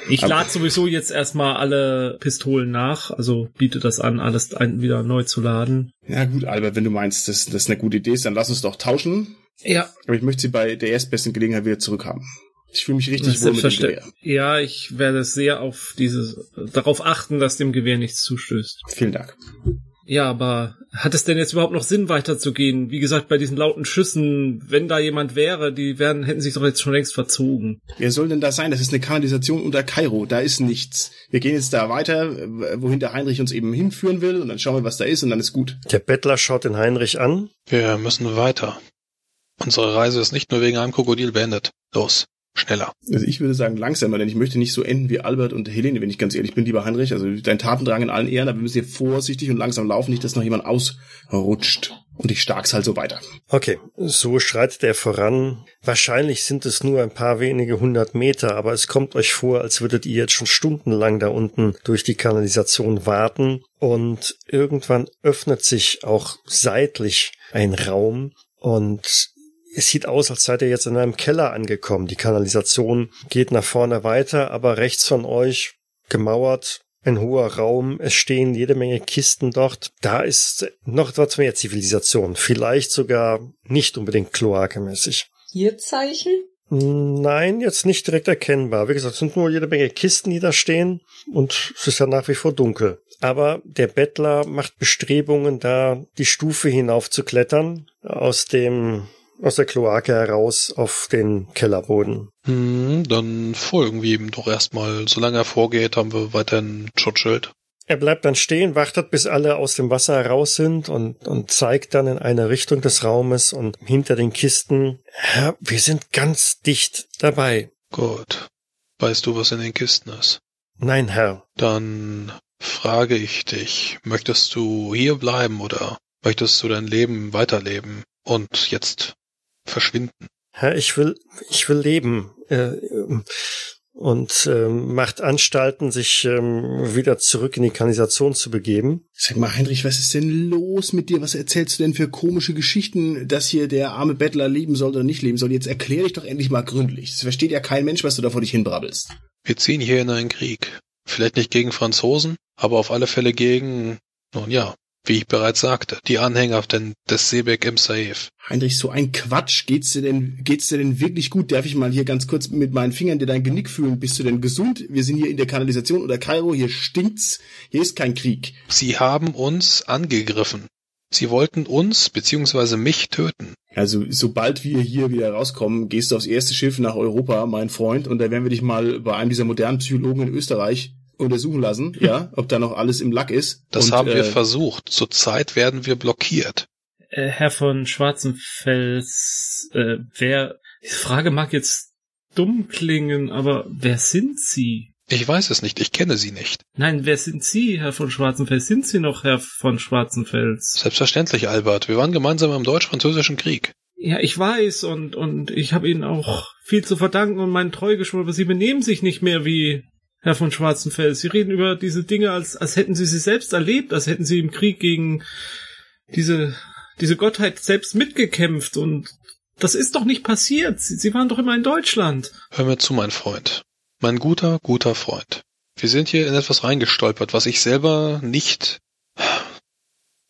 Ich lade sowieso jetzt erstmal alle Pistolen nach, also biete das an, alles ein, wieder neu zu laden. Ja gut, Albert, wenn du meinst, dass das eine gute Idee ist, dann lass uns doch tauschen. Ja, Aber ich möchte sie bei der erstbesten Gelegenheit wieder zurückhaben. Ich fühle mich richtig wohl mit dem Gewehr. Ja, ich werde sehr auf dieses, darauf achten, dass dem Gewehr nichts zustößt. Vielen Dank. Ja, aber hat es denn jetzt überhaupt noch Sinn, weiterzugehen? Wie gesagt, bei diesen lauten Schüssen, wenn da jemand wäre, die wären, hätten sich doch jetzt schon längst verzogen. Wer soll denn da sein? Das ist eine Kanalisation unter Kairo. Da ist nichts. Wir gehen jetzt da weiter, wohin der Heinrich uns eben hinführen will, und dann schauen wir, was da ist, und dann ist gut. Der Bettler schaut den Heinrich an. Wir müssen weiter. Unsere Reise ist nicht nur wegen einem Krokodil beendet. Los, schneller. Also ich würde sagen langsamer, denn ich möchte nicht so enden wie Albert und Helene, wenn ich ganz ehrlich bin, lieber Heinrich. Also dein Tatendrang in allen Ehren, aber wir müssen hier vorsichtig und langsam laufen, nicht, dass noch jemand ausrutscht. Und ich stark's halt so weiter. Okay, so schreitet er voran. Wahrscheinlich sind es nur ein paar wenige hundert Meter, aber es kommt euch vor, als würdet ihr jetzt schon stundenlang da unten durch die Kanalisation warten. Und irgendwann öffnet sich auch seitlich ein Raum und es sieht aus, als seid ihr jetzt in einem Keller angekommen. Die Kanalisation geht nach vorne weiter, aber rechts von euch gemauert ein hoher Raum, es stehen jede Menge Kisten dort. Da ist noch etwas mehr Zivilisation, vielleicht sogar nicht unbedingt kloakemäßig. Hier Zeichen? Nein, jetzt nicht direkt erkennbar. Wie gesagt, es sind nur jede Menge Kisten, die da stehen und es ist ja nach wie vor dunkel. Aber der Bettler macht Bestrebungen, da die Stufe hinauf zu klettern, aus dem, aus der Kloake heraus auf den Kellerboden. Hm, dann folgen wir ihm doch erstmal. Solange er vorgeht, haben wir weiterhin Schutzschild. Er bleibt dann stehen, wartet, bis alle aus dem Wasser heraus sind und, und zeigt dann in eine Richtung des Raumes und hinter den Kisten. Ja, wir sind ganz dicht dabei. Gut. Weißt du, was in den Kisten ist? Nein, Herr. Dann frage ich dich, möchtest du hier bleiben oder Möchtest du dein Leben weiterleben und jetzt verschwinden? Herr, ich will, ich will leben. Äh, und ähm, macht Anstalten, sich ähm, wieder zurück in die Kanalisation zu begeben. Sag mal, Heinrich, was ist denn los mit dir? Was erzählst du denn für komische Geschichten, dass hier der arme Bettler leben soll oder nicht leben soll? Jetzt erklär dich doch endlich mal gründlich. Das versteht ja kein Mensch, was du da vor dich hinbrabbelst. Wir ziehen hier in einen Krieg. Vielleicht nicht gegen Franzosen, aber auf alle Fälle gegen, nun ja, wie ich bereits sagte, die Anhänger denn des Seebeck im Saif. Heinrich, so ein Quatsch. Geht's dir denn, geht's dir denn wirklich gut? Darf ich mal hier ganz kurz mit meinen Fingern dir dein Genick fühlen? Bist du denn gesund? Wir sind hier in der Kanalisation oder Kairo. Hier stinkt's. Hier ist kein Krieg. Sie haben uns angegriffen. Sie wollten uns bzw. mich töten. Also, sobald wir hier wieder rauskommen, gehst du aufs erste Schiff nach Europa, mein Freund, und da werden wir dich mal bei einem dieser modernen Psychologen in Österreich untersuchen lassen, ja, ob da noch alles im Lack ist. Das Und, haben wir äh, versucht. Zurzeit werden wir blockiert. Äh, Herr von Schwarzenfels, äh, wer, diese Frage mag jetzt dumm klingen, aber wer sind Sie? Ich weiß es nicht, ich kenne sie nicht. Nein, wer sind Sie, Herr von Schwarzenfels? Sind Sie noch Herr von Schwarzenfels? Selbstverständlich, Albert. Wir waren gemeinsam im Deutsch-Französischen Krieg. Ja, ich weiß und, und ich habe Ihnen auch viel zu verdanken und meinen Treu geschworen, aber Sie benehmen sich nicht mehr wie Herr von Schwarzenfels. Sie reden über diese Dinge, als, als hätten Sie sie selbst erlebt, als hätten Sie im Krieg gegen diese, diese Gottheit selbst mitgekämpft und das ist doch nicht passiert. Sie, sie waren doch immer in Deutschland. Hör mir zu, mein Freund. Mein guter, guter Freund. Wir sind hier in etwas reingestolpert, was ich selber nicht.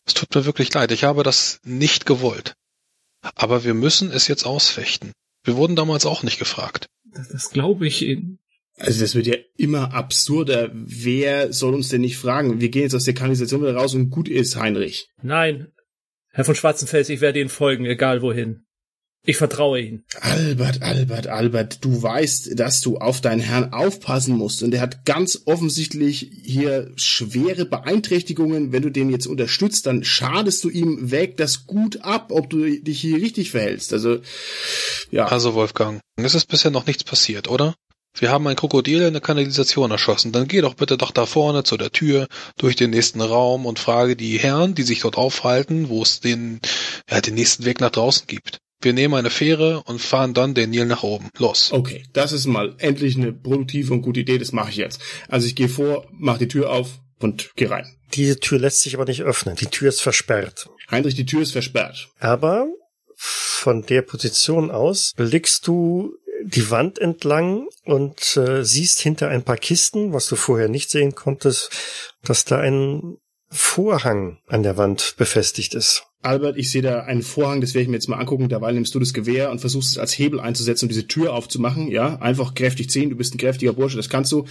Es tut mir wirklich leid, ich habe das nicht gewollt. Aber wir müssen es jetzt ausfechten. Wir wurden damals auch nicht gefragt. Das, das glaube ich Ihnen. Also das wird ja immer absurder. Wer soll uns denn nicht fragen? Wir gehen jetzt aus der Kanalisation wieder raus und gut ist, Heinrich. Nein, Herr von Schwarzenfels, ich werde Ihnen folgen, egal wohin. Ich vertraue Ihnen. Albert, Albert, Albert, du weißt, dass du auf deinen Herrn aufpassen musst und er hat ganz offensichtlich hier schwere Beeinträchtigungen. Wenn du den jetzt unterstützt, dann schadest du ihm, wäg das gut ab, ob du dich hier richtig verhältst. Also, ja. Also, Wolfgang, es ist bisher noch nichts passiert, oder? Wir haben ein Krokodil in der Kanalisation erschossen. Dann geh doch bitte doch da vorne zu der Tür durch den nächsten Raum und frage die Herren, die sich dort aufhalten, wo es den, ja, den nächsten Weg nach draußen gibt. Wir nehmen eine Fähre und fahren dann den Nil nach oben. Los. Okay, das ist mal endlich eine produktive und gute Idee, das mache ich jetzt. Also ich gehe vor, mach die Tür auf und geh rein. Diese Tür lässt sich aber nicht öffnen. Die Tür ist versperrt. Heinrich, die Tür ist versperrt. Aber von der Position aus blickst du die Wand entlang und äh, siehst hinter ein paar Kisten, was du vorher nicht sehen konntest, dass da ein Vorhang an der Wand befestigt ist. Albert, ich sehe da einen Vorhang, das werde ich mir jetzt mal angucken. Derweil nimmst du das Gewehr und versuchst es als Hebel einzusetzen, um diese Tür aufzumachen. Ja, einfach kräftig ziehen. Du bist ein kräftiger Bursche, das kannst du.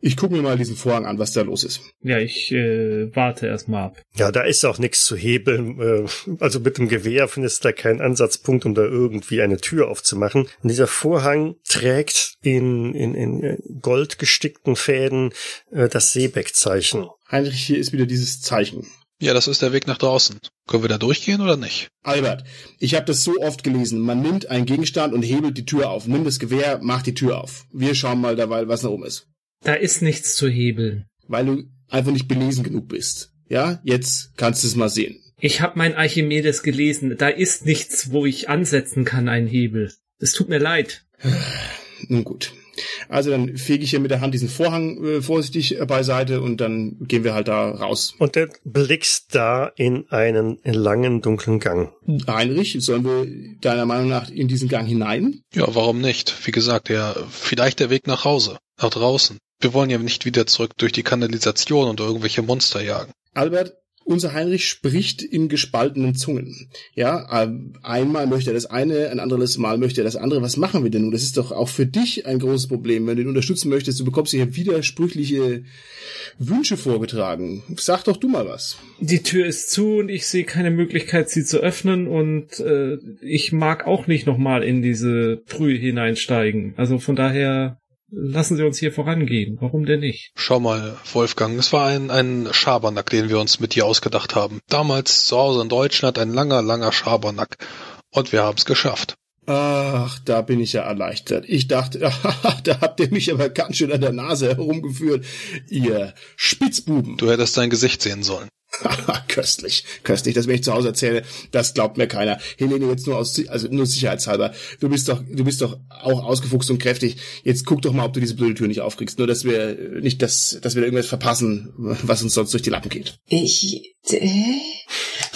Ich gucke mir mal diesen Vorhang an, was da los ist. Ja, ich äh, warte erstmal ab. Ja, da ist auch nichts zu hebeln. Äh, Also mit dem Gewehr findest du da keinen Ansatzpunkt, um da irgendwie eine Tür aufzumachen. Und dieser Vorhang trägt in, in, in goldgestickten Fäden äh, das Seebeck-Zeichen. Heinrich, hier ist wieder dieses Zeichen. Ja, das ist der Weg nach draußen. Können wir da durchgehen oder nicht? Albert, ich habe das so oft gelesen. Man nimmt einen Gegenstand und hebelt die Tür auf. Nimm das Gewehr, mach die Tür auf. Wir schauen mal dabei, was nach oben ist. Da ist nichts zu hebeln. Weil du einfach nicht belesen genug bist. Ja, jetzt kannst du es mal sehen. Ich habe mein Archimedes gelesen. Da ist nichts, wo ich ansetzen kann, ein Hebel. Es tut mir leid. Nun gut. Also dann fege ich hier mit der Hand diesen Vorhang äh, vorsichtig äh, beiseite und dann gehen wir halt da raus. Und du blickst da in einen langen, dunklen Gang. Heinrich, sollen wir deiner Meinung nach in diesen Gang hinein? Ja, warum nicht? Wie gesagt, ja, vielleicht der Weg nach Hause, nach draußen. Wir wollen ja nicht wieder zurück durch die Kanalisation und irgendwelche Monster jagen. Albert, unser Heinrich spricht in gespaltenen Zungen. Ja, ähm, einmal möchte er das eine, ein anderes Mal möchte er das andere. Was machen wir denn nun? Das ist doch auch für dich ein großes Problem, wenn du ihn unterstützen möchtest. Du bekommst hier widersprüchliche Wünsche vorgetragen. Sag doch du mal was. Die Tür ist zu und ich sehe keine Möglichkeit, sie zu öffnen und äh, ich mag auch nicht nochmal in diese Brühe hineinsteigen. Also von daher lassen Sie uns hier vorangehen. Warum denn nicht? Schau mal, Wolfgang, es war ein, ein Schabernack, den wir uns mit dir ausgedacht haben. Damals zu Hause in Deutschland ein langer, langer Schabernack. Und wir haben es geschafft. Ach, da bin ich ja erleichtert. Ich dachte, da habt ihr mich aber ganz schön an der Nase herumgeführt, ihr Spitzbuben. Du hättest dein Gesicht sehen sollen. köstlich, köstlich. Das, wenn ich zu Hause erzähle, das glaubt mir keiner. Helene, jetzt nur aus, also nur sicherheitshalber. Du bist doch, du bist doch auch ausgefuchst und kräftig. Jetzt guck doch mal, ob du diese blöde Tür nicht aufkriegst. Nur, dass wir nicht, dass, dass wir irgendwas verpassen, was uns sonst durch die Lappen geht. Ich, äh,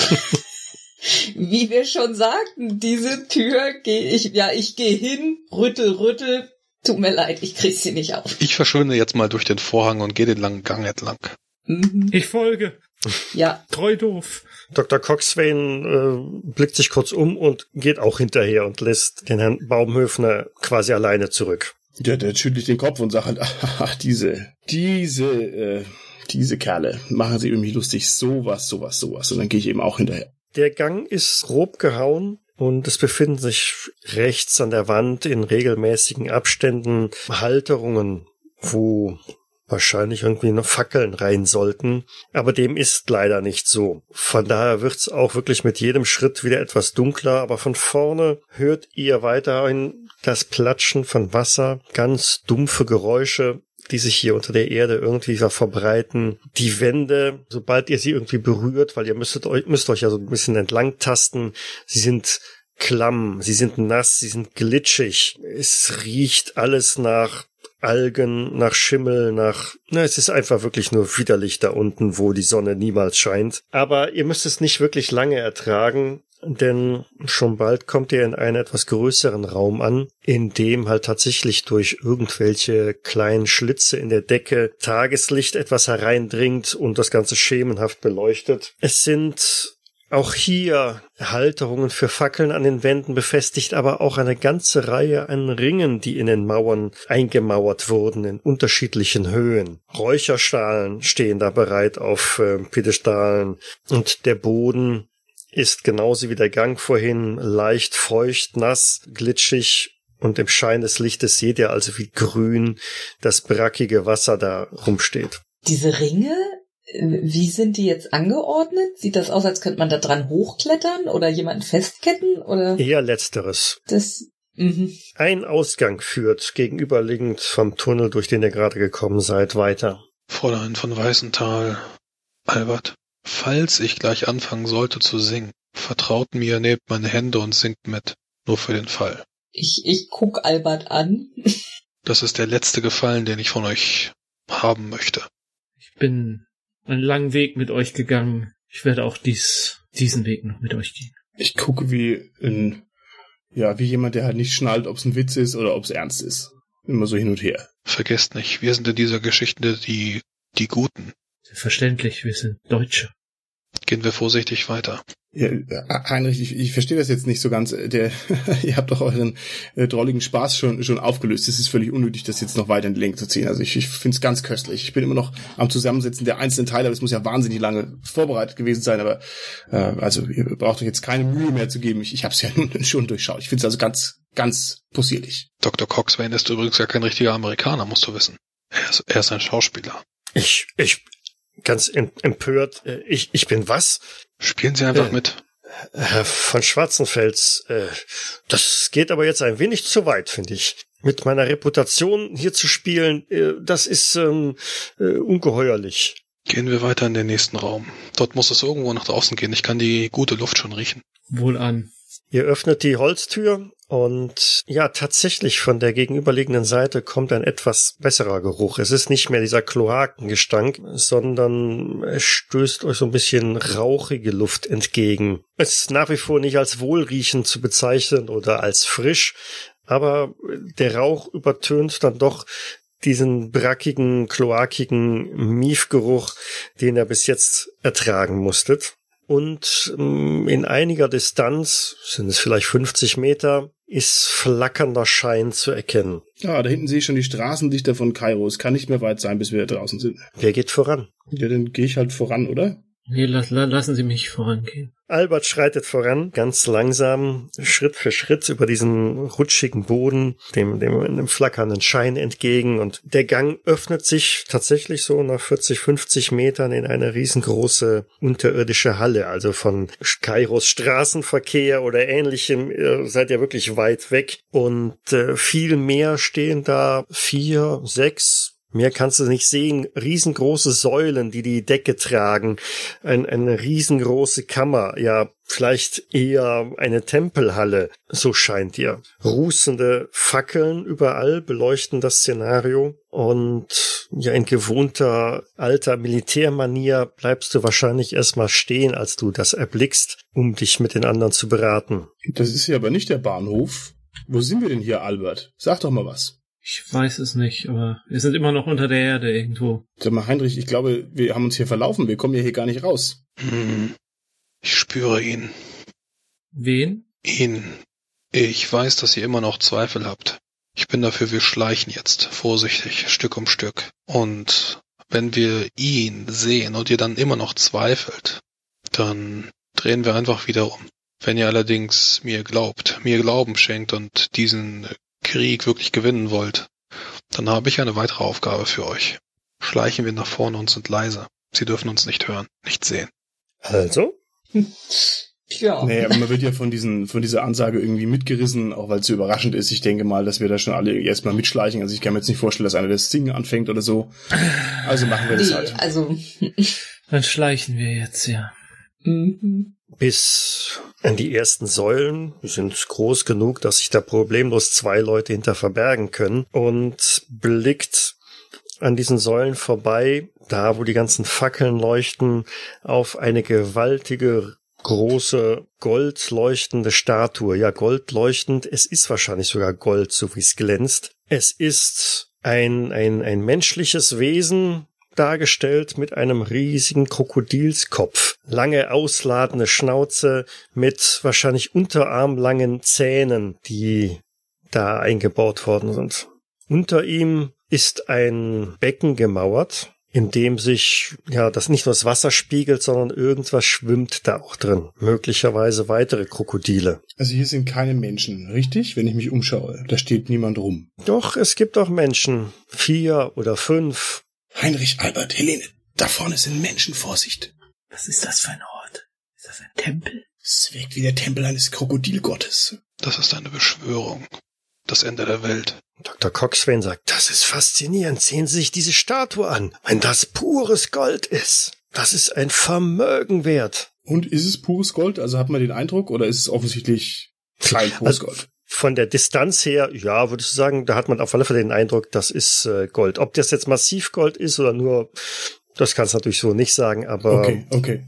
wie wir schon sagten, diese Tür gehe ich, ja, ich gehe hin, rüttel, rüttel. Tut mir leid, ich krieg sie nicht auf. Ich verschwinde jetzt mal durch den Vorhang und gehe den langen Gang entlang. Mhm. Ich folge. Ja, Treu doof. Dr. Coxswain äh, blickt sich kurz um und geht auch hinterher und lässt den Herrn Baumhöfner quasi alleine zurück. Der, der schüttelt den Kopf und sagt halt, ach, diese, diese, äh, diese Kerle machen sie über mich lustig. Sowas, sowas, sowas. Und dann gehe ich eben auch hinterher. Der Gang ist grob gehauen und es befinden sich rechts an der Wand in regelmäßigen Abständen Halterungen, wo wahrscheinlich irgendwie noch Fackeln rein sollten, aber dem ist leider nicht so. Von daher wird's auch wirklich mit jedem Schritt wieder etwas dunkler, aber von vorne hört ihr weiterhin das Platschen von Wasser, ganz dumpfe Geräusche, die sich hier unter der Erde irgendwie verbreiten. Die Wände, sobald ihr sie irgendwie berührt, weil ihr müsstet euch, müsst euch ja so ein bisschen entlang tasten, sie sind klamm, sie sind nass, sie sind glitschig. Es riecht alles nach Algen, nach Schimmel, nach, na, es ist einfach wirklich nur widerlich da unten, wo die Sonne niemals scheint. Aber ihr müsst es nicht wirklich lange ertragen, denn schon bald kommt ihr in einen etwas größeren Raum an, in dem halt tatsächlich durch irgendwelche kleinen Schlitze in der Decke Tageslicht etwas hereindringt und das Ganze schemenhaft beleuchtet. Es sind auch hier Halterungen für Fackeln an den Wänden befestigt, aber auch eine ganze Reihe an Ringen, die in den Mauern eingemauert wurden in unterschiedlichen Höhen. Räucherstahlen stehen da bereit auf äh, Piedestalen und der Boden ist genauso wie der Gang vorhin leicht feucht, nass, glitschig und im Schein des Lichtes seht ihr also, wie grün das brackige Wasser da rumsteht. diese Ringe, wie sind die jetzt angeordnet? Sieht das aus, als könnte man da dran hochklettern oder jemanden festketten oder Eher letzteres. das? Mhm. Ein Ausgang führt gegenüberliegend vom Tunnel, durch den ihr gerade gekommen seid, weiter. Fräulein von Weißenthal, Albert, falls ich gleich anfangen sollte zu singen, vertraut mir, nehmt meine Hände und singt mit. Nur für den Fall. Ich, ich guck Albert an. Das ist der letzte Gefallen, den ich von euch haben möchte. Ich bin einen langen Weg mit euch gegangen. Ich werde auch dies, diesen Weg noch mit euch gehen. Ich gucke wie ein, ja, wie jemand, der halt nicht schnallt, ob es ein Witz ist oder ob es ernst ist. Immer so hin und her. Vergesst nicht, wir sind in dieser Geschichte die, die Guten. Verständlich, wir sind Deutsche. Gehen wir vorsichtig weiter. Ja, äh, Heinrich, ich, ich verstehe das jetzt nicht so ganz. Der, ihr habt doch euren äh, drolligen Spaß schon schon aufgelöst. Es ist völlig unnötig, das jetzt noch weiter in die Länge zu ziehen. Also ich, ich finde es ganz köstlich. Ich bin immer noch am Zusammensetzen der einzelnen Teile, aber es muss ja wahnsinnig lange vorbereitet gewesen sein. Aber äh, also ihr braucht euch jetzt keine Mühe mehr zu geben. Ich, ich habe es ja nun schon durchschaut. Ich finde es also ganz ganz possierlich. Dr. Coxswain ist übrigens ja kein richtiger Amerikaner, musst du wissen. Er ist, er ist ein Schauspieler. Ich, ich, ganz em- empört, äh, ich, ich bin was? Spielen Sie einfach Äh. mit. Herr von Schwarzenfels, äh, das geht aber jetzt ein wenig zu weit, finde ich. Mit meiner Reputation hier zu spielen, äh, das ist ähm, äh, ungeheuerlich. Gehen wir weiter in den nächsten Raum. Dort muss es irgendwo nach draußen gehen. Ich kann die gute Luft schon riechen. Wohl an. Ihr öffnet die Holztür und ja, tatsächlich von der gegenüberliegenden Seite kommt ein etwas besserer Geruch. Es ist nicht mehr dieser Kloakengestank, sondern es stößt euch so ein bisschen rauchige Luft entgegen. Es ist nach wie vor nicht als wohlriechend zu bezeichnen oder als frisch, aber der Rauch übertönt dann doch diesen brackigen, kloakigen Miefgeruch, den ihr bis jetzt ertragen musstet. Und ähm, in einiger Distanz, sind es vielleicht 50 Meter, ist flackernder Schein zu erkennen. Ja, da hinten sehe ich schon die Straßendichter von Kairo. Es kann nicht mehr weit sein, bis wir draußen sind. Wer geht voran? Ja, dann gehe ich halt voran, oder? Nee, la, la, lassen Sie mich vorangehen. Albert schreitet voran, ganz langsam, Schritt für Schritt über diesen rutschigen Boden, dem, dem, dem flackernden Schein entgegen. Und der Gang öffnet sich tatsächlich so nach 40, 50 Metern in eine riesengroße unterirdische Halle, also von Kairos Straßenverkehr oder ähnlichem äh, seid ihr wirklich weit weg. Und äh, viel mehr stehen da vier, sechs Mehr kannst du nicht sehen. Riesengroße Säulen, die die Decke tragen. Ein, eine riesengroße Kammer. Ja, vielleicht eher eine Tempelhalle. So scheint dir. Rußende Fackeln überall beleuchten das Szenario. Und ja, in gewohnter alter Militärmanier bleibst du wahrscheinlich erstmal stehen, als du das erblickst, um dich mit den anderen zu beraten. Das ist ja aber nicht der Bahnhof. Wo sind wir denn hier, Albert? Sag doch mal was. Ich weiß es nicht, aber wir sind immer noch unter der Erde irgendwo. Sag mal, Heinrich, ich glaube, wir haben uns hier verlaufen. Wir kommen ja hier gar nicht raus. Hm. Ich spüre ihn. Wen? Ihn. Ich weiß, dass ihr immer noch Zweifel habt. Ich bin dafür, wir schleichen jetzt, vorsichtig, Stück um Stück. Und wenn wir ihn sehen und ihr dann immer noch zweifelt, dann drehen wir einfach wieder um. Wenn ihr allerdings mir glaubt, mir Glauben schenkt und diesen Krieg wirklich gewinnen wollt, dann habe ich eine weitere Aufgabe für euch. Schleichen wir nach vorne und sind leise. Sie dürfen uns nicht hören, nicht sehen. Also? Ja. Nee, aber man wird ja von diesen, von dieser Ansage irgendwie mitgerissen, auch weil es so überraschend ist. Ich denke mal, dass wir da schon alle erstmal mitschleichen. Also ich kann mir jetzt nicht vorstellen, dass einer das Singen anfängt oder so. Also machen wir das Nee, halt. also. Dann schleichen wir jetzt, ja. mhm. Bis an die ersten Säulen. Sind groß genug, dass sich da problemlos zwei Leute hinter verbergen können und blickt an diesen Säulen vorbei, da wo die ganzen Fackeln leuchten, auf eine gewaltige große gold leuchtende Statue. Ja, gold leuchtend. Es ist wahrscheinlich sogar Gold, so wie es glänzt. Es ist ein, ein, ein menschliches Wesen, dargestellt mit einem riesigen Krokodilskopf, lange ausladende Schnauze mit wahrscheinlich unterarmlangen Zähnen, die da eingebaut worden sind. Unter ihm ist ein Becken gemauert, in dem sich ja das nicht nur das Wasser spiegelt, sondern irgendwas schwimmt da auch drin. Möglicherweise weitere Krokodile. Also hier sind keine Menschen, richtig? Wenn ich mich umschaue, da steht niemand rum. Doch es gibt auch Menschen, vier oder fünf, Heinrich, Albert, Helene, da vorne sind Menschen, Vorsicht. Was ist das für ein Ort? Ist das ein Tempel? Es wirkt wie der Tempel eines Krokodilgottes. Das ist eine Beschwörung. Das Ende der Welt. Dr. Coxswain sagt, das ist faszinierend. Sehen Sie sich diese Statue an. Wenn das pures Gold ist, das ist ein Vermögen wert. Und ist es pures Gold? Also hat man den Eindruck, oder ist es offensichtlich kein pures Also- Gold? Von der Distanz her, ja, würdest du sagen, da hat man auf alle Fälle den Eindruck, das ist äh, Gold. Ob das jetzt Massivgold ist oder nur, das kannst du natürlich so nicht sagen, aber Okay, okay.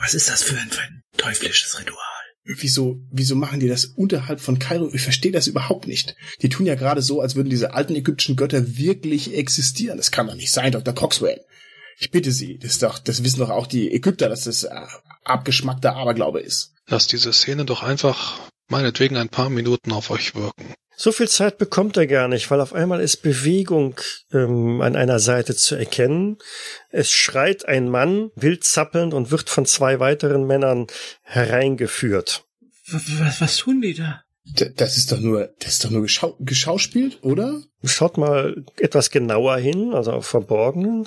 Was ist das für ein, für ein teuflisches Ritual? Wieso, wieso machen die das unterhalb von Kairo? Ich verstehe das überhaupt nicht. Die tun ja gerade so, als würden diese alten ägyptischen Götter wirklich existieren. Das kann doch nicht sein, Dr. Coxwell. Ich bitte Sie, das ist doch, das wissen doch auch die Ägypter, dass das äh, abgeschmackter Aberglaube ist. Lasst diese Szene doch einfach meinetwegen ein paar Minuten auf euch wirken. so viel Zeit bekommt er gar nicht, weil auf einmal ist Bewegung ähm, an einer Seite zu erkennen. Es schreit ein Mann, wild zappelnd und wird von zwei weiteren Männern hereingeführt. Was, was tun die da? D das ist doch nur, das ist doch nur geschau geschauspielt, oder? Schaut mal etwas genauer hin, also auf Verborgenen.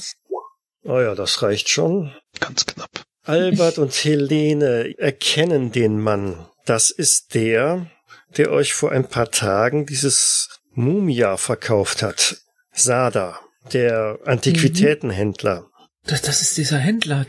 Oh ja, das reicht schon. Ganz knapp. Albert und Helene erkennen den Mann. Das ist der, der euch vor ein paar Tagen dieses Mumia verkauft hat. Sada, der Antiquitätenhändler. Das, das ist dieser Händler,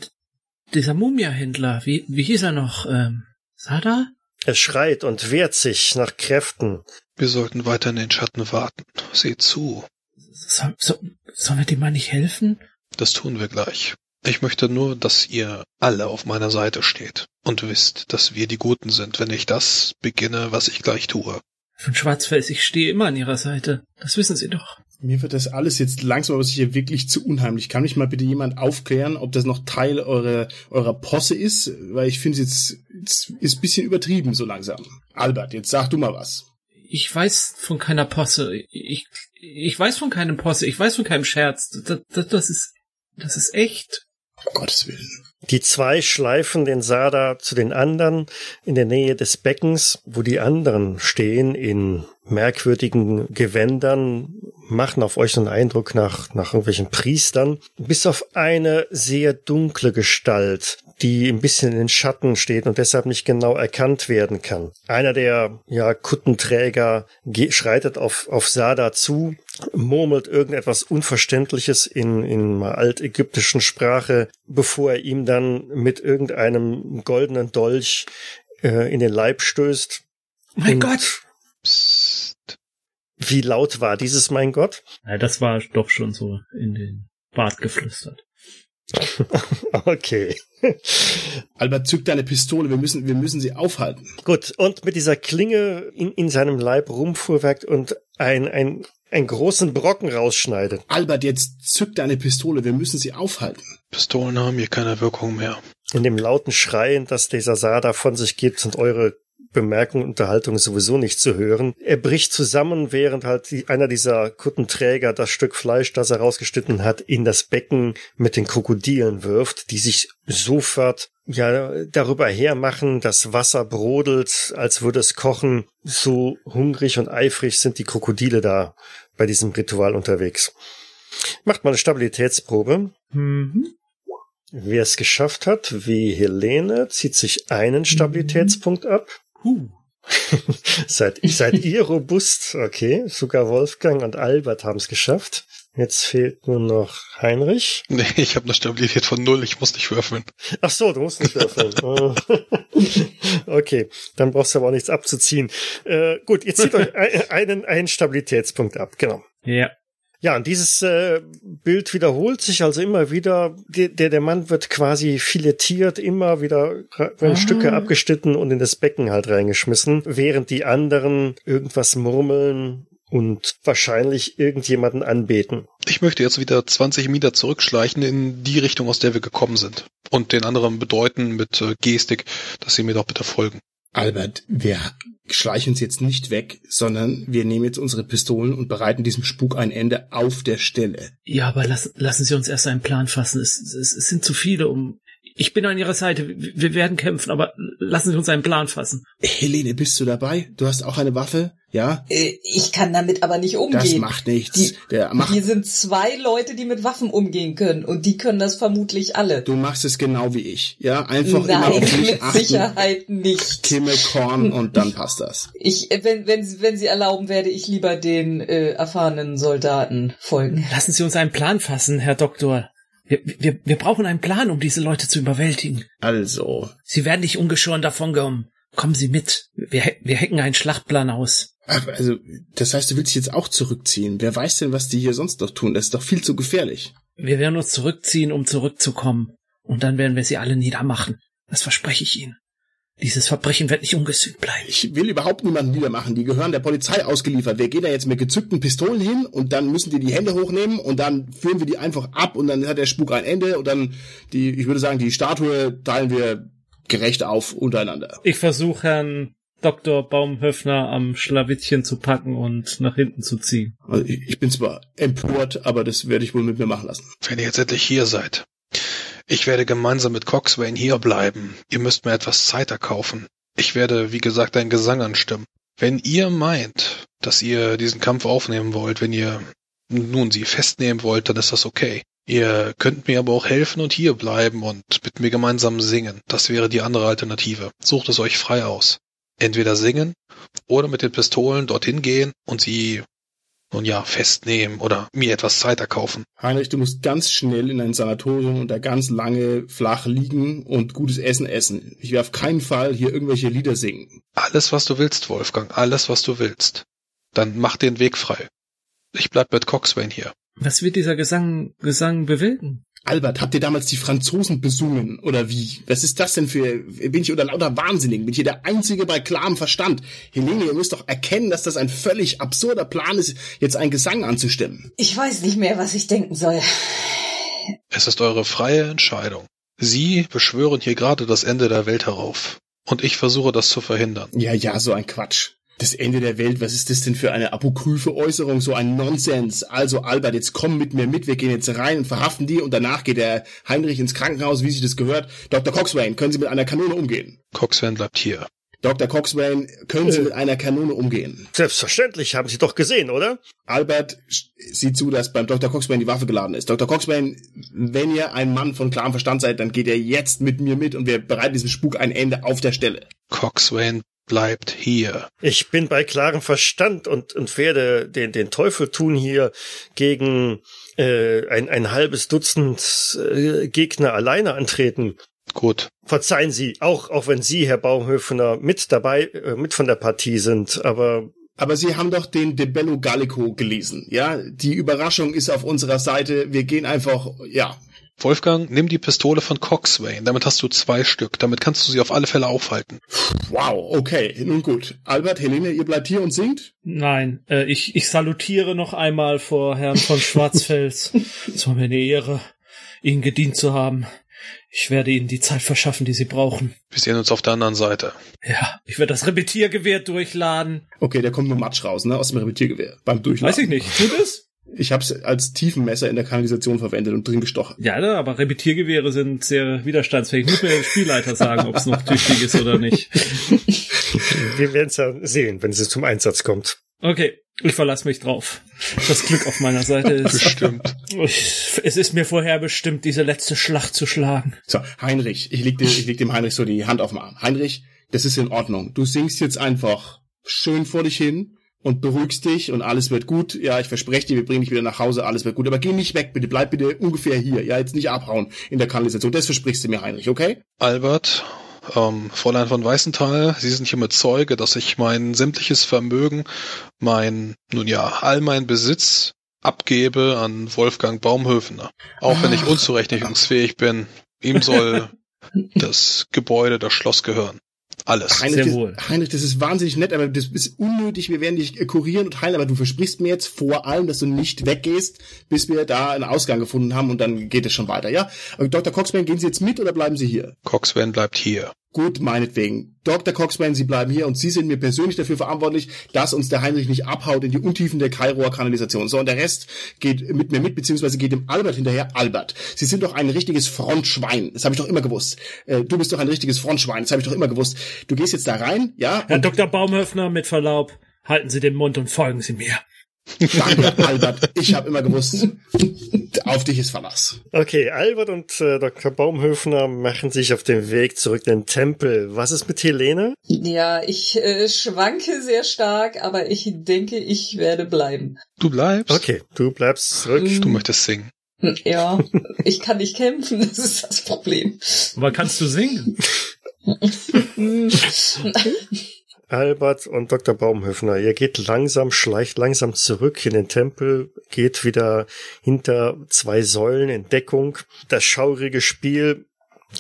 dieser Mumia-Händler. Wie, wie hieß er noch? Ähm, Sada? Er schreit und wehrt sich nach Kräften. Wir sollten weiter in den Schatten warten. Seht zu. So, so, sollen wir dem mal nicht helfen? Das tun wir gleich. Ich möchte nur, dass ihr alle auf meiner Seite steht und wisst, dass wir die Guten sind, wenn ich das beginne, was ich gleich tue. Von Schwarzfels, ich stehe immer an ihrer Seite. Das wissen Sie doch. Mir wird das alles jetzt langsam aber sicher wirklich zu unheimlich. Kann mich mal bitte jemand aufklären, ob das noch Teil eurer, eurer Posse ist? Weil ich finde es jetzt, jetzt ist ein bisschen übertrieben so langsam. Albert, jetzt sag du mal was. Ich weiß von keiner Posse. Ich, ich weiß von keinem Posse. Ich weiß von keinem Scherz. Das, das, das ist, das ist echt. Um Gottes Willen. Die zwei schleifen den Sada zu den anderen in der Nähe des Beckens, wo die anderen stehen in merkwürdigen Gewändern, machen auf euch so einen Eindruck nach, nach irgendwelchen Priestern, bis auf eine sehr dunkle Gestalt, die ein bisschen in den Schatten steht und deshalb nicht genau erkannt werden kann. Einer der ja, Kuttenträger schreitet auf, auf Sada zu, murmelt irgendetwas Unverständliches in, in altägyptischen Sprache, bevor er ihm dann mit irgendeinem goldenen Dolch äh, in den Leib stößt. Mein und Gott! Psst. Wie laut war dieses Mein Gott? Ja, das war doch schon so in den Bart geflüstert. okay. Albert, zück deine Pistole, wir müssen, wir müssen sie aufhalten. Gut, und mit dieser Klinge in, in seinem Leib rumfuhrwerkt und ein, ein, einen großen Brocken rausschneidet. Albert, jetzt zück deine Pistole, wir müssen sie aufhalten. Pistolen haben hier keine Wirkung mehr. In dem lauten Schreien, das dieser Sada von sich gibt, sind eure Bemerkung, Unterhaltung sowieso nicht zu hören. Er bricht zusammen, während halt die, einer dieser Kuttenträger das Stück Fleisch, das er rausgeschnitten hat, in das Becken mit den Krokodilen wirft, die sich sofort ja darüber hermachen, das Wasser brodelt, als würde es kochen. So hungrig und eifrig sind die Krokodile da bei diesem Ritual unterwegs. Macht mal eine Stabilitätsprobe. Mhm. Wer es geschafft hat, wie Helene, zieht sich einen Stabilitätspunkt ab. Huh. seid, seid ihr robust? Okay, sogar Wolfgang und Albert haben es geschafft. Jetzt fehlt nur noch Heinrich. Nee, ich habe eine Stabilität von null, ich muss nicht würfeln. Ach so, du musst nicht würfeln. Oh. okay, dann brauchst du aber auch nichts abzuziehen. Äh, gut, ihr zieht euch einen, einen Stabilitätspunkt ab, genau. Ja. Ja, und dieses äh, Bild wiederholt sich also immer wieder. Der, der, Mann wird quasi filetiert, immer wieder werden ah. Stücke abgeschnitten und in das Becken halt reingeschmissen, während die anderen irgendwas murmeln und wahrscheinlich irgendjemanden anbeten. Ich möchte jetzt wieder 20 Meter zurückschleichen in die Richtung, aus der wir gekommen sind. Und den anderen bedeuten mit äh, Gestik, dass sie mir doch bitte folgen. Albert, wir schleichen uns jetzt nicht weg, sondern wir nehmen jetzt unsere Pistolen und bereiten diesem Spuk ein Ende auf der Stelle. Ja, aber lass, lassen Sie uns erst einen Plan fassen. Es, es, es sind zu viele, um. Ich bin an Ihrer Seite. Wir werden kämpfen, aber lassen Sie uns einen Plan fassen. Helene, bist du dabei? Du hast auch eine Waffe? Ja? Äh, ich kann damit aber nicht umgehen. Das macht nichts. Die, Der macht hier sind zwei Leute, die mit Waffen umgehen können und die können das vermutlich alle. Du machst es genau wie ich. Ja, einfach Nein, immer auf mich mit achten. Sicherheit nicht. Kimme Korn und dann passt das. Ich, wenn, wenn, wenn Sie erlauben, werde ich lieber den äh, erfahrenen Soldaten folgen. Lassen Sie uns einen Plan fassen, Herr Doktor. Wir, wir, wir brauchen einen Plan, um diese Leute zu überwältigen. Also. Sie werden nicht ungeschoren davonkommen. Kommen Sie mit. Wir, wir hacken einen Schlachtplan aus. Also, das heißt, du willst dich jetzt auch zurückziehen. Wer weiß denn, was die hier sonst noch tun? Das ist doch viel zu gefährlich. Wir werden uns zurückziehen, um zurückzukommen. Und dann werden wir sie alle niedermachen. Das verspreche ich Ihnen. Dieses Verbrechen wird nicht ungesühnt bleiben. Ich will überhaupt niemanden niedermachen. Die gehören der Polizei ausgeliefert. Wir gehen da jetzt mit gezückten Pistolen hin und dann müssen die die Hände hochnehmen und dann führen wir die einfach ab und dann hat der Spuk ein Ende und dann die, ich würde sagen, die Statue teilen wir gerecht auf untereinander. Ich versuche Herrn Dr. Baumhöfner am Schlawittchen zu packen und nach hinten zu ziehen. Also ich bin zwar empört, aber das werde ich wohl mit mir machen lassen. Wenn ihr jetzt endlich hier seid. Ich werde gemeinsam mit Coxswain hier bleiben. Ihr müsst mir etwas Zeit erkaufen. Ich werde, wie gesagt, einen Gesang anstimmen. Wenn ihr meint, dass ihr diesen Kampf aufnehmen wollt, wenn ihr nun sie festnehmen wollt, dann ist das okay. Ihr könnt mir aber auch helfen und hier bleiben und mit mir gemeinsam singen. Das wäre die andere Alternative. Sucht es euch frei aus entweder singen oder mit den Pistolen dorthin gehen und sie nun ja, festnehmen oder mir etwas Zeit erkaufen. Heinrich, du musst ganz schnell in ein Sanatorium und da ganz lange flach liegen und gutes Essen essen. Ich will auf keinen Fall hier irgendwelche Lieder singen. Alles, was du willst, Wolfgang, alles, was du willst. Dann mach den Weg frei. Ich bleib mit Coxswain hier. Was wird dieser Gesang, Gesang bewirken? Albert, habt ihr damals die Franzosen besungen oder wie? Was ist das denn für, bin ich unter lauter Wahnsinnigen? Bin ich hier der Einzige bei klarem Verstand? Helene, ihr müsst doch erkennen, dass das ein völlig absurder Plan ist, jetzt einen Gesang anzustimmen. Ich weiß nicht mehr, was ich denken soll. Es ist eure freie Entscheidung. Sie beschwören hier gerade das Ende der Welt herauf. Und ich versuche das zu verhindern. Ja, ja, so ein Quatsch das Ende der Welt, was ist das denn für eine apokryphe Äußerung, so ein Nonsens. Also Albert, jetzt komm mit mir mit, wir gehen jetzt rein und verhaften die und danach geht der Heinrich ins Krankenhaus, wie sich das gehört. Dr. Coxswain, können Sie mit einer Kanone umgehen? Coxswain bleibt hier. Dr. Coxswain, können Sie Äh. mit einer Kanone umgehen? Selbstverständlich, haben Sie doch gesehen, oder? Albert sieht zu, dass beim Dr. Coxswain die Waffe geladen ist. Dr. Coxswain, wenn ihr ein Mann von klarem Verstand seid, dann geht ihr jetzt mit mir mit und wir bereiten diesem Spuk ein Ende auf der Stelle. Coxswain bleibt hier. Ich bin bei klarem Verstand und, und werde den, den Teufel tun hier gegen äh, ein, ein halbes Dutzend äh, Gegner alleine antreten. Gut. Verzeihen Sie, auch, auch wenn Sie, Herr Baumhöfner, mit dabei, äh, mit von der Partie sind, aber Aber Sie haben doch den De Bello Gallico gelesen, ja? Die Überraschung ist auf unserer Seite. Wir gehen einfach, ja. Wolfgang, nimm die Pistole von Coxswain. Damit hast du zwei Stück. Damit kannst du sie auf alle Fälle aufhalten. Wow, okay, nun gut. Albert, Helene, ihr bleibt hier und singt? Nein, äh, ich, ich salutiere noch einmal vor Herrn von Schwarzfels. es war mir eine Ehre, Ihnen gedient zu haben. Ich werde Ihnen die Zeit verschaffen, die Sie brauchen. Wir sehen uns auf der anderen Seite. Ja, ich werde das Repetiergewehr durchladen. Okay, da kommt nur Matsch raus, ne? Aus dem Repetiergewehr. Beim Durchladen. Weiß ich nicht, tut es? Ich hab's als Tiefenmesser in der Kanalisation verwendet und drin gestochen. Ja, ne, aber Repetiergewehre sind sehr widerstandsfähig. Muss mir der Spielleiter sagen, ob es noch tüchtig ist oder nicht. wir werden es ja sehen, wenn es zum Einsatz kommt. Okay, ich verlasse mich drauf. Das Glück auf meiner Seite ist. Bestimmt. Ich, es ist mir vorher bestimmt, diese letzte Schlacht zu schlagen. So, Heinrich, ich leg, dir, ich leg dem Heinrich so die Hand auf den Arm. Heinrich, das ist in Ordnung. Du singst jetzt einfach schön vor dich hin und beruhigst dich und alles wird gut. Ja, ich verspreche dir, wir bringen dich wieder nach Hause, alles wird gut. Aber geh nicht weg, bitte. Bleib bitte ungefähr hier. Ja, jetzt nicht abhauen in der Kanalisation. Das versprichst du mir, Heinrich, okay? Albert, ähm, Fräulein von Weißenthal, Sie sind hiermit Zeuge, dass ich mein sämtliches Vermögen, mein, nun ja, all mein Besitz abgebe an Wolfgang Baumhöfener. Auch wenn ich Ach. unzurechnungsfähig bin. Ihm soll das Gebäude, das Schloss gehören. Alles. Heinrich, Sehr wohl. Das, Heinrich, das ist wahnsinnig nett, aber das ist unnötig. Wir werden dich äh, kurieren und heilen, aber du versprichst mir jetzt vor allem, dass du nicht weggehst, bis wir da einen Ausgang gefunden haben und dann geht es schon weiter, ja? Aber Dr. Coxman, gehen Sie jetzt mit oder bleiben Sie hier? Coxswain bleibt hier. Gut, meinetwegen. Dr. Coxman, Sie bleiben hier und Sie sind mir persönlich dafür verantwortlich, dass uns der Heinrich nicht abhaut in die Untiefen der Kairoer Kanalisation. So, und der Rest geht mit mir mit, beziehungsweise geht dem Albert hinterher. Albert, Sie sind doch ein richtiges Frontschwein. Das habe ich doch immer gewusst. Äh, du bist doch ein richtiges Frontschwein. Das habe ich doch immer gewusst. Du gehst jetzt da rein, ja? Herr Dr. Baumhöfner, mit Verlaub, halten Sie den Mund und folgen Sie mir. Danke, Albert. Ich habe immer gewusst, auf dich ist Verlass. Okay, Albert und äh, Dr. Baumhöfner machen sich auf den Weg zurück in den Tempel. Was ist mit Helene? Ja, ich äh, schwanke sehr stark, aber ich denke, ich werde bleiben. Du bleibst? Okay, du bleibst zurück. Du möchtest singen. Hm, Ja, ich kann nicht kämpfen, das ist das Problem. Aber kannst du singen? Albert und Dr. Baumhöfner, ihr geht langsam, schleicht langsam zurück in den Tempel, geht wieder hinter zwei Säulen in Deckung. Das schaurige Spiel,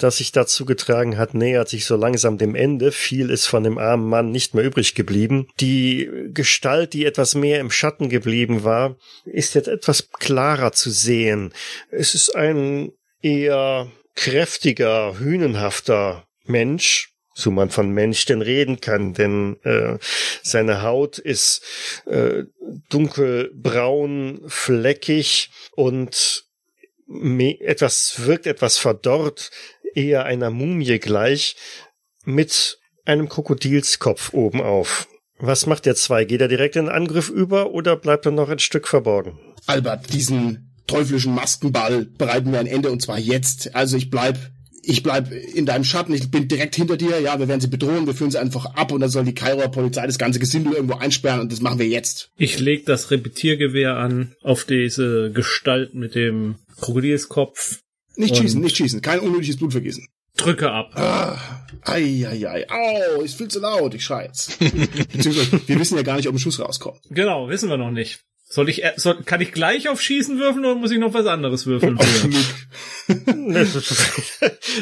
das sich dazu getragen hat, nähert sich so langsam dem Ende. Viel ist von dem armen Mann nicht mehr übrig geblieben. Die Gestalt, die etwas mehr im Schatten geblieben war, ist jetzt etwas klarer zu sehen. Es ist ein eher kräftiger, hünenhafter Mensch, so man von Mensch denn reden kann, denn äh, seine Haut ist äh, dunkelbraun, fleckig und etwas wirkt etwas verdorrt, eher einer Mumie gleich, mit einem Krokodilskopf oben auf. Was macht der zwei? Geht er direkt in den Angriff über oder bleibt er noch ein Stück verborgen? Albert, diesen teuflischen Maskenball bereiten wir ein Ende und zwar jetzt. Also ich bleib, ich bleib in deinem Schatten, ich bin direkt hinter dir, ja, wir werden sie bedrohen, wir führen sie einfach ab und dann soll die Kairoer Polizei das ganze Gesindel irgendwo einsperren und das machen wir jetzt. Ich leg das Repetiergewehr an auf diese Gestalt mit dem Krokodilskopf, Nicht schießen, nicht schießen, kein unnötiges Blut vergießen. drücke ab. Ah, ei, ei, ei, au, ist viel zu laut, ich schrei jetzt. Beziehungsweise, wir wissen ja gar nicht, ob ein Schuss rauskommt. Genau, wissen wir noch nicht. Soll ich, äh, soll, kann ich gleich auf Schießen würfeln oder muss ich noch was anderes würfeln? für?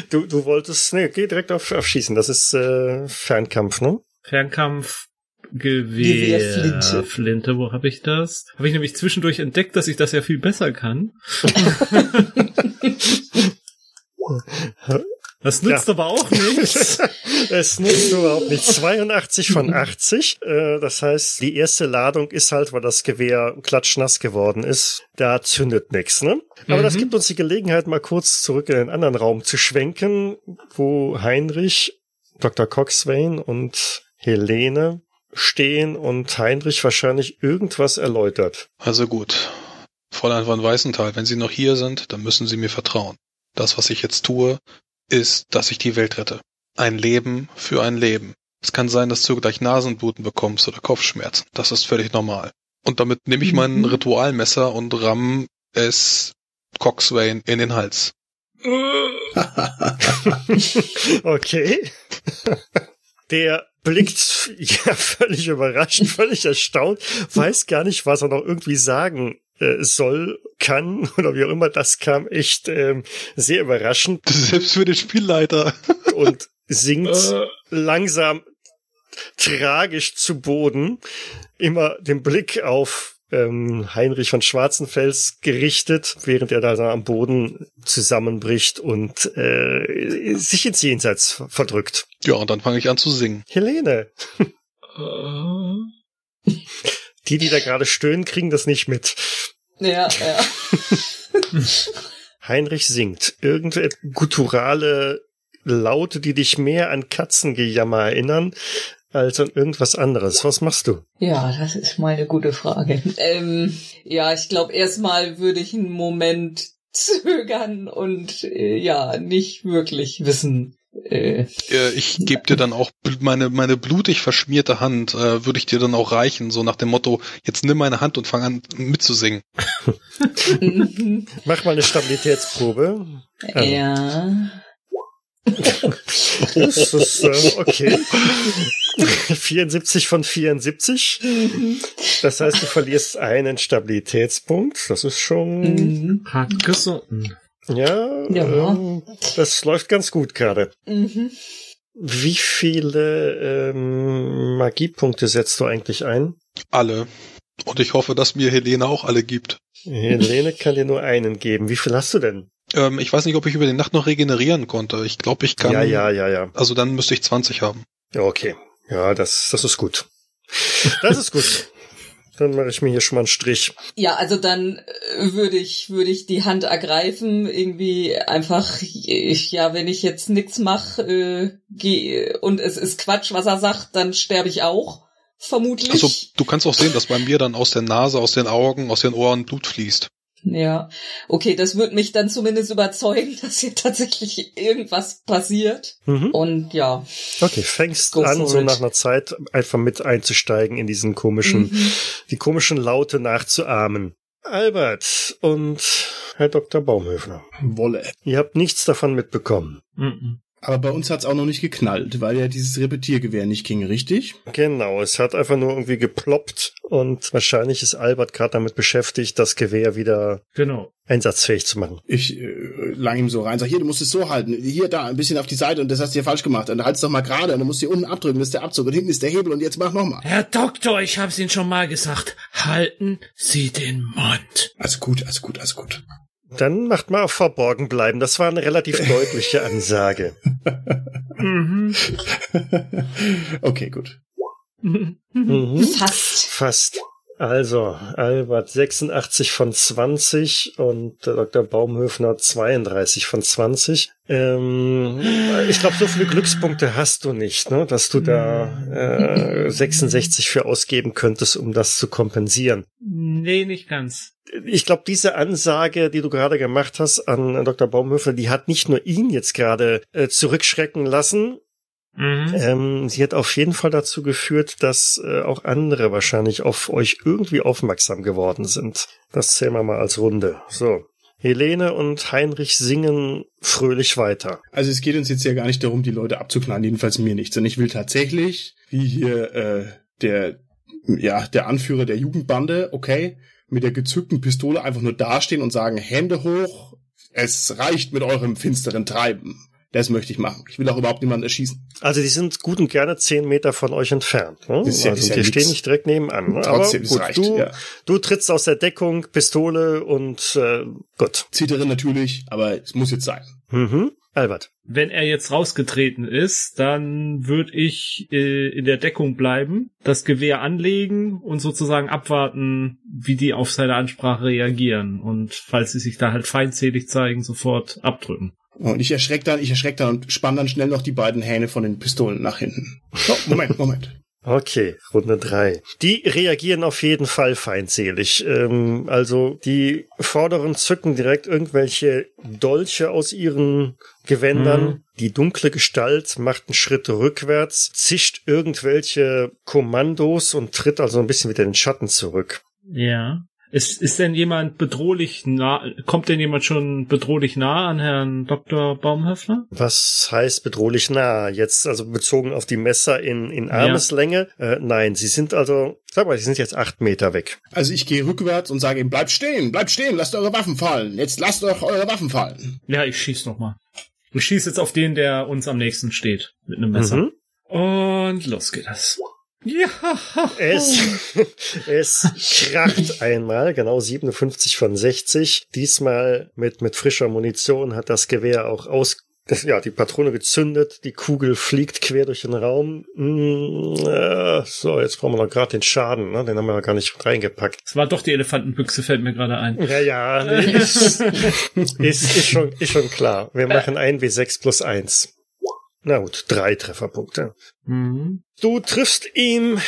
du, du wolltest, nee, geh direkt auf, auf Schießen. Das ist äh, Fernkampf, ne? Fernkampf, Gewehr, Gewehrflinte. Flinte, wo habe ich das? Habe ich nämlich zwischendurch entdeckt, dass ich das ja viel besser kann. Das nützt aber auch nichts. es nutzt überhaupt nicht. 82 von 80. Äh, das heißt, die erste Ladung ist halt, weil das Gewehr klatschnass geworden ist. Da zündet nichts, ne? Aber das Mhm. gibt uns die Gelegenheit, mal kurz zurück in den anderen Raum zu schwenken, wo Heinrich Dr. Coxswain und Helene stehen und Heinrich wahrscheinlich irgendwas erläutert. Also gut. Fräulein von Weißenthal, wenn Sie noch hier sind, dann müssen Sie mir vertrauen. Das, was ich jetzt tue, ist, dass ich die Welt rette. Ein Leben für ein Leben. Es kann sein, dass du gleich Nasenbluten bekommst oder Kopfschmerzen. Das ist völlig normal. Und damit nehme ich mein Mhm. Ritualmesser und ramm es Coxswain in den Hals. Okay. Der blickt ja völlig überrascht, völlig erstaunt, weiß gar nicht, was er noch irgendwie sagen soll, kann oder wie auch immer. Das kam echt ähm, sehr überraschend Selbst für den Spielleiter. und sinkt Äh, langsam tragisch zu Boden, immer den Blick auf ähm, Heinrich von Schwarzenfels gerichtet, während er da am Boden zusammenbricht und äh, sich ins Jenseits verdrückt. Ja, und dann fange ich an zu singen. Helene, äh, die, die da gerade stöhnen, kriegen das nicht mit. Ja, ja. Heinrich singt irgendeine gutturale Laute, die dich mehr an Katzengejammer erinnern als an irgendwas anderes. Was machst du? Ja, das ist mal eine gute Frage. Ähm, ja, ich glaube, erstmal würde ich einen Moment zögern und äh, ja, nicht wirklich wissen. Äh, Äh, ich gebe dir dann auch meine, meine blutig verschmierte Hand, äh, würde ich dir dann auch reichen, so nach dem Motto, jetzt nimm meine Hand und fang an mitzusingen. Mach mal eine Stabilitätsprobe. ja. Das ist äh, okay. 74 von 74. Mhm. Das heißt, du verlierst einen Stabilitätspunkt. Das ist schon, Mhm. hat gesonnen. Ja, Ja. Ähm, das läuft ganz gut gerade. Mhm. Wie viele ähm, Magiepunkte setzt du eigentlich ein? Alle. Und ich hoffe, dass mir Helene auch alle gibt. Helene kann dir nur einen geben. Wie viel hast du denn? Ähm, ich weiß nicht, ob ich über die Nacht noch regenerieren konnte. Ich glaube, ich kann. Ja, ja, ja, ja. Also dann müsste ich 20 haben. Ja, okay. Ja, das, das ist gut. Das ist gut. Dann mache ich mir hier schon mal einen Strich. Ja, also dann äh, würde ich würde ich die Hand ergreifen, irgendwie einfach ich, ja, wenn ich jetzt nix mache äh, geh, und es ist Quatsch, was er sagt, dann sterbe ich auch vermutlich. Also du kannst auch sehen, dass bei mir dann aus der Nase, aus den Augen, aus den Ohren Blut fließt. Ja, okay, das wird mich dann zumindest überzeugen, dass hier tatsächlich irgendwas passiert. Mhm. Und ja, Okay, fängst Go an, so it. nach einer Zeit einfach mit einzusteigen in diesen komischen, Mhm. die komischen Laute nachzuahmen. Albert und Herr Dr. Baumhöfner, Wolle. ihr habt nichts davon mitbekommen. Mhm. Aber bei uns hat's auch noch nicht geknallt, weil ja dieses Repetiergewehr nicht ging, richtig? Genau, es hat einfach nur irgendwie geploppt und wahrscheinlich ist Albert gerade damit beschäftigt, das Gewehr wieder Genau. einsatzfähig zu machen. Ich äh, lang ihm so rein, sag, hier, du musst es so halten, hier, da, ein bisschen auf die Seite und das hast du hier falsch gemacht. Und dann halt's doch mal gerade und dann musst du hier unten abdrücken, das ist der Abzug und hinten ist der Hebel und jetzt mach nochmal. Herr Doktor, ich hab's Ihnen schon mal gesagt. Halten Sie den Mund. Also gut, also gut, also gut. Dann macht mal auf verborgen bleiben. Das war eine relativ deutliche Ansage. Mhm. okay, gut. Mhm. fast. Fast. Also, Albert 86 von 20 und der Dr. Baumhöfner 32 von 20. Ähm, ich glaube, so viele Glückspunkte hast du nicht, ne, dass du da äh, 66 für ausgeben könntest, um das zu kompensieren. Nee, nicht ganz. Ich glaube, diese Ansage, die du gerade gemacht hast an Dr. Baumhöfner, die hat nicht nur ihn jetzt gerade äh, zurückschrecken lassen, Mhm. ähm, sie hat auf jeden Fall dazu geführt, dass äh, auch andere wahrscheinlich auf euch irgendwie aufmerksam geworden sind. Das zählen wir mal als Runde. So. Helene und Heinrich singen fröhlich weiter. Also es geht uns jetzt ja gar nicht darum, die Leute abzuknallen, jedenfalls mir nicht, sondern ich will tatsächlich, wie hier äh, der, ja, der Anführer der Jugendbande, okay, mit der gezückten Pistole einfach nur dastehen und sagen, Hände hoch, es reicht mit eurem finsteren Treiben. Das möchte ich machen. Ich will auch überhaupt niemanden erschießen. Also die sind gut und gerne zehn Meter von euch entfernt. Ne? Ist ja- also ist ja die stehen nicht direkt nebenan. Ne? Trotzdem, Aber gut, reicht, du, ja. du trittst aus der Deckung, Pistole und äh, gut. Zittere natürlich, aber es muss jetzt sein. Mhm. Albert. Wenn er jetzt rausgetreten ist, dann würde ich äh, in der Deckung bleiben, das Gewehr anlegen und sozusagen abwarten, wie die auf seine Ansprache reagieren und falls sie sich da halt feindselig zeigen, sofort abdrücken. Und ich erschreck dann, ich erschreck dann und spann dann schnell noch die beiden Hähne von den Pistolen nach hinten. So, Moment, Moment. Okay, Runde drei. Die reagieren auf jeden Fall feindselig. Ähm, also die Vorderen zücken direkt irgendwelche Dolche aus ihren Gewändern. Mhm. Die dunkle Gestalt macht einen Schritt rückwärts, zischt irgendwelche Kommandos und tritt also ein bisschen wieder in den Schatten zurück. Ja. Ist, ist denn jemand bedrohlich nah, kommt denn jemand schon bedrohlich nah an Herrn Dr. Baumhöfler? Was heißt bedrohlich nah? Jetzt also bezogen auf die Messer in, in Armeslänge? Äh, nein, sie sind also, sag mal, sie sind jetzt acht Meter weg. Also ich gehe rückwärts und sage ihm, bleibt stehen, bleibt stehen, lasst eure Waffen fallen. Jetzt lasst doch eure Waffen fallen. Ja, ich schieß noch mal. Ich schieß jetzt auf den, der uns am nächsten steht, mit einem Messer. Mhm. Und los geht es. Ja. Es, es kracht einmal, genau 57 von 60. Diesmal mit, mit frischer Munition hat das Gewehr auch aus, das, ja, die Patrone gezündet, die Kugel fliegt quer durch den Raum. Mm, äh, so, jetzt brauchen wir noch gerade den Schaden, ne? den haben wir ja gar nicht reingepackt. Es war doch die Elefantenbüchse, fällt mir gerade ein. Ja, ja, nee, ist, ist, ist, schon, ist schon klar. Wir machen ein W6 plus eins. Na gut, drei Trefferpunkte. Mhm. Du triffst ihn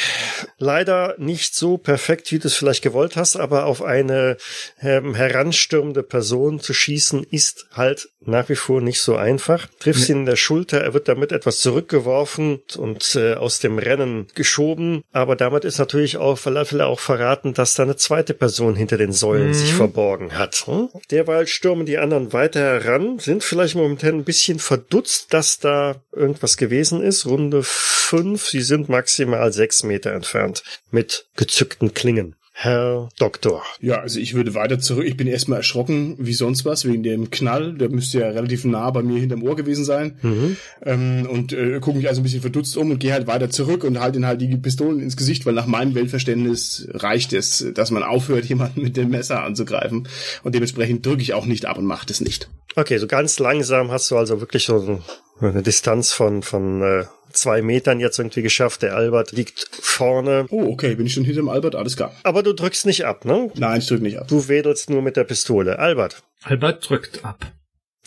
leider nicht so perfekt, wie du es vielleicht gewollt hast, aber auf eine ähm, heranstürmende Person zu schießen ist halt nach wie vor nicht so einfach. Triffst ihn in der Schulter, er wird damit etwas zurückgeworfen und äh, aus dem Rennen geschoben, aber damit ist natürlich auch vielleicht auch verraten, dass da eine zweite Person hinter den Säulen Mhm. sich verborgen hat. Hm? Derweil stürmen die anderen weiter heran, sind vielleicht momentan ein bisschen verdutzt, dass da irgendwas gewesen ist. Runde fünf, sie sind maximal sechs Meter entfernt mit gezückten Klingen. Herr Doktor. Ja, also ich würde weiter zurück. Ich bin erstmal erschrocken wie sonst was wegen dem Knall. Der müsste ja relativ nah bei mir hinterm Ohr gewesen sein. Mhm. Ähm, und äh, gucke mich also ein bisschen verdutzt um und gehe halt weiter zurück und halte ihn halt die Pistolen ins Gesicht, weil nach meinem Weltverständnis reicht es, dass man aufhört, jemanden mit dem Messer anzugreifen. Und dementsprechend drücke ich auch nicht ab und mache das nicht. Okay, so ganz langsam hast du also wirklich so eine Distanz von, von äh, zwei Metern jetzt irgendwie geschafft. Der Albert liegt vorne. Oh, okay, bin ich schon hinterm Albert? Alles klar. Aber du drückst nicht ab, ne? Nein, ich drücke nicht ab. Du wedelst nur mit der Pistole. Albert. Albert drückt ab.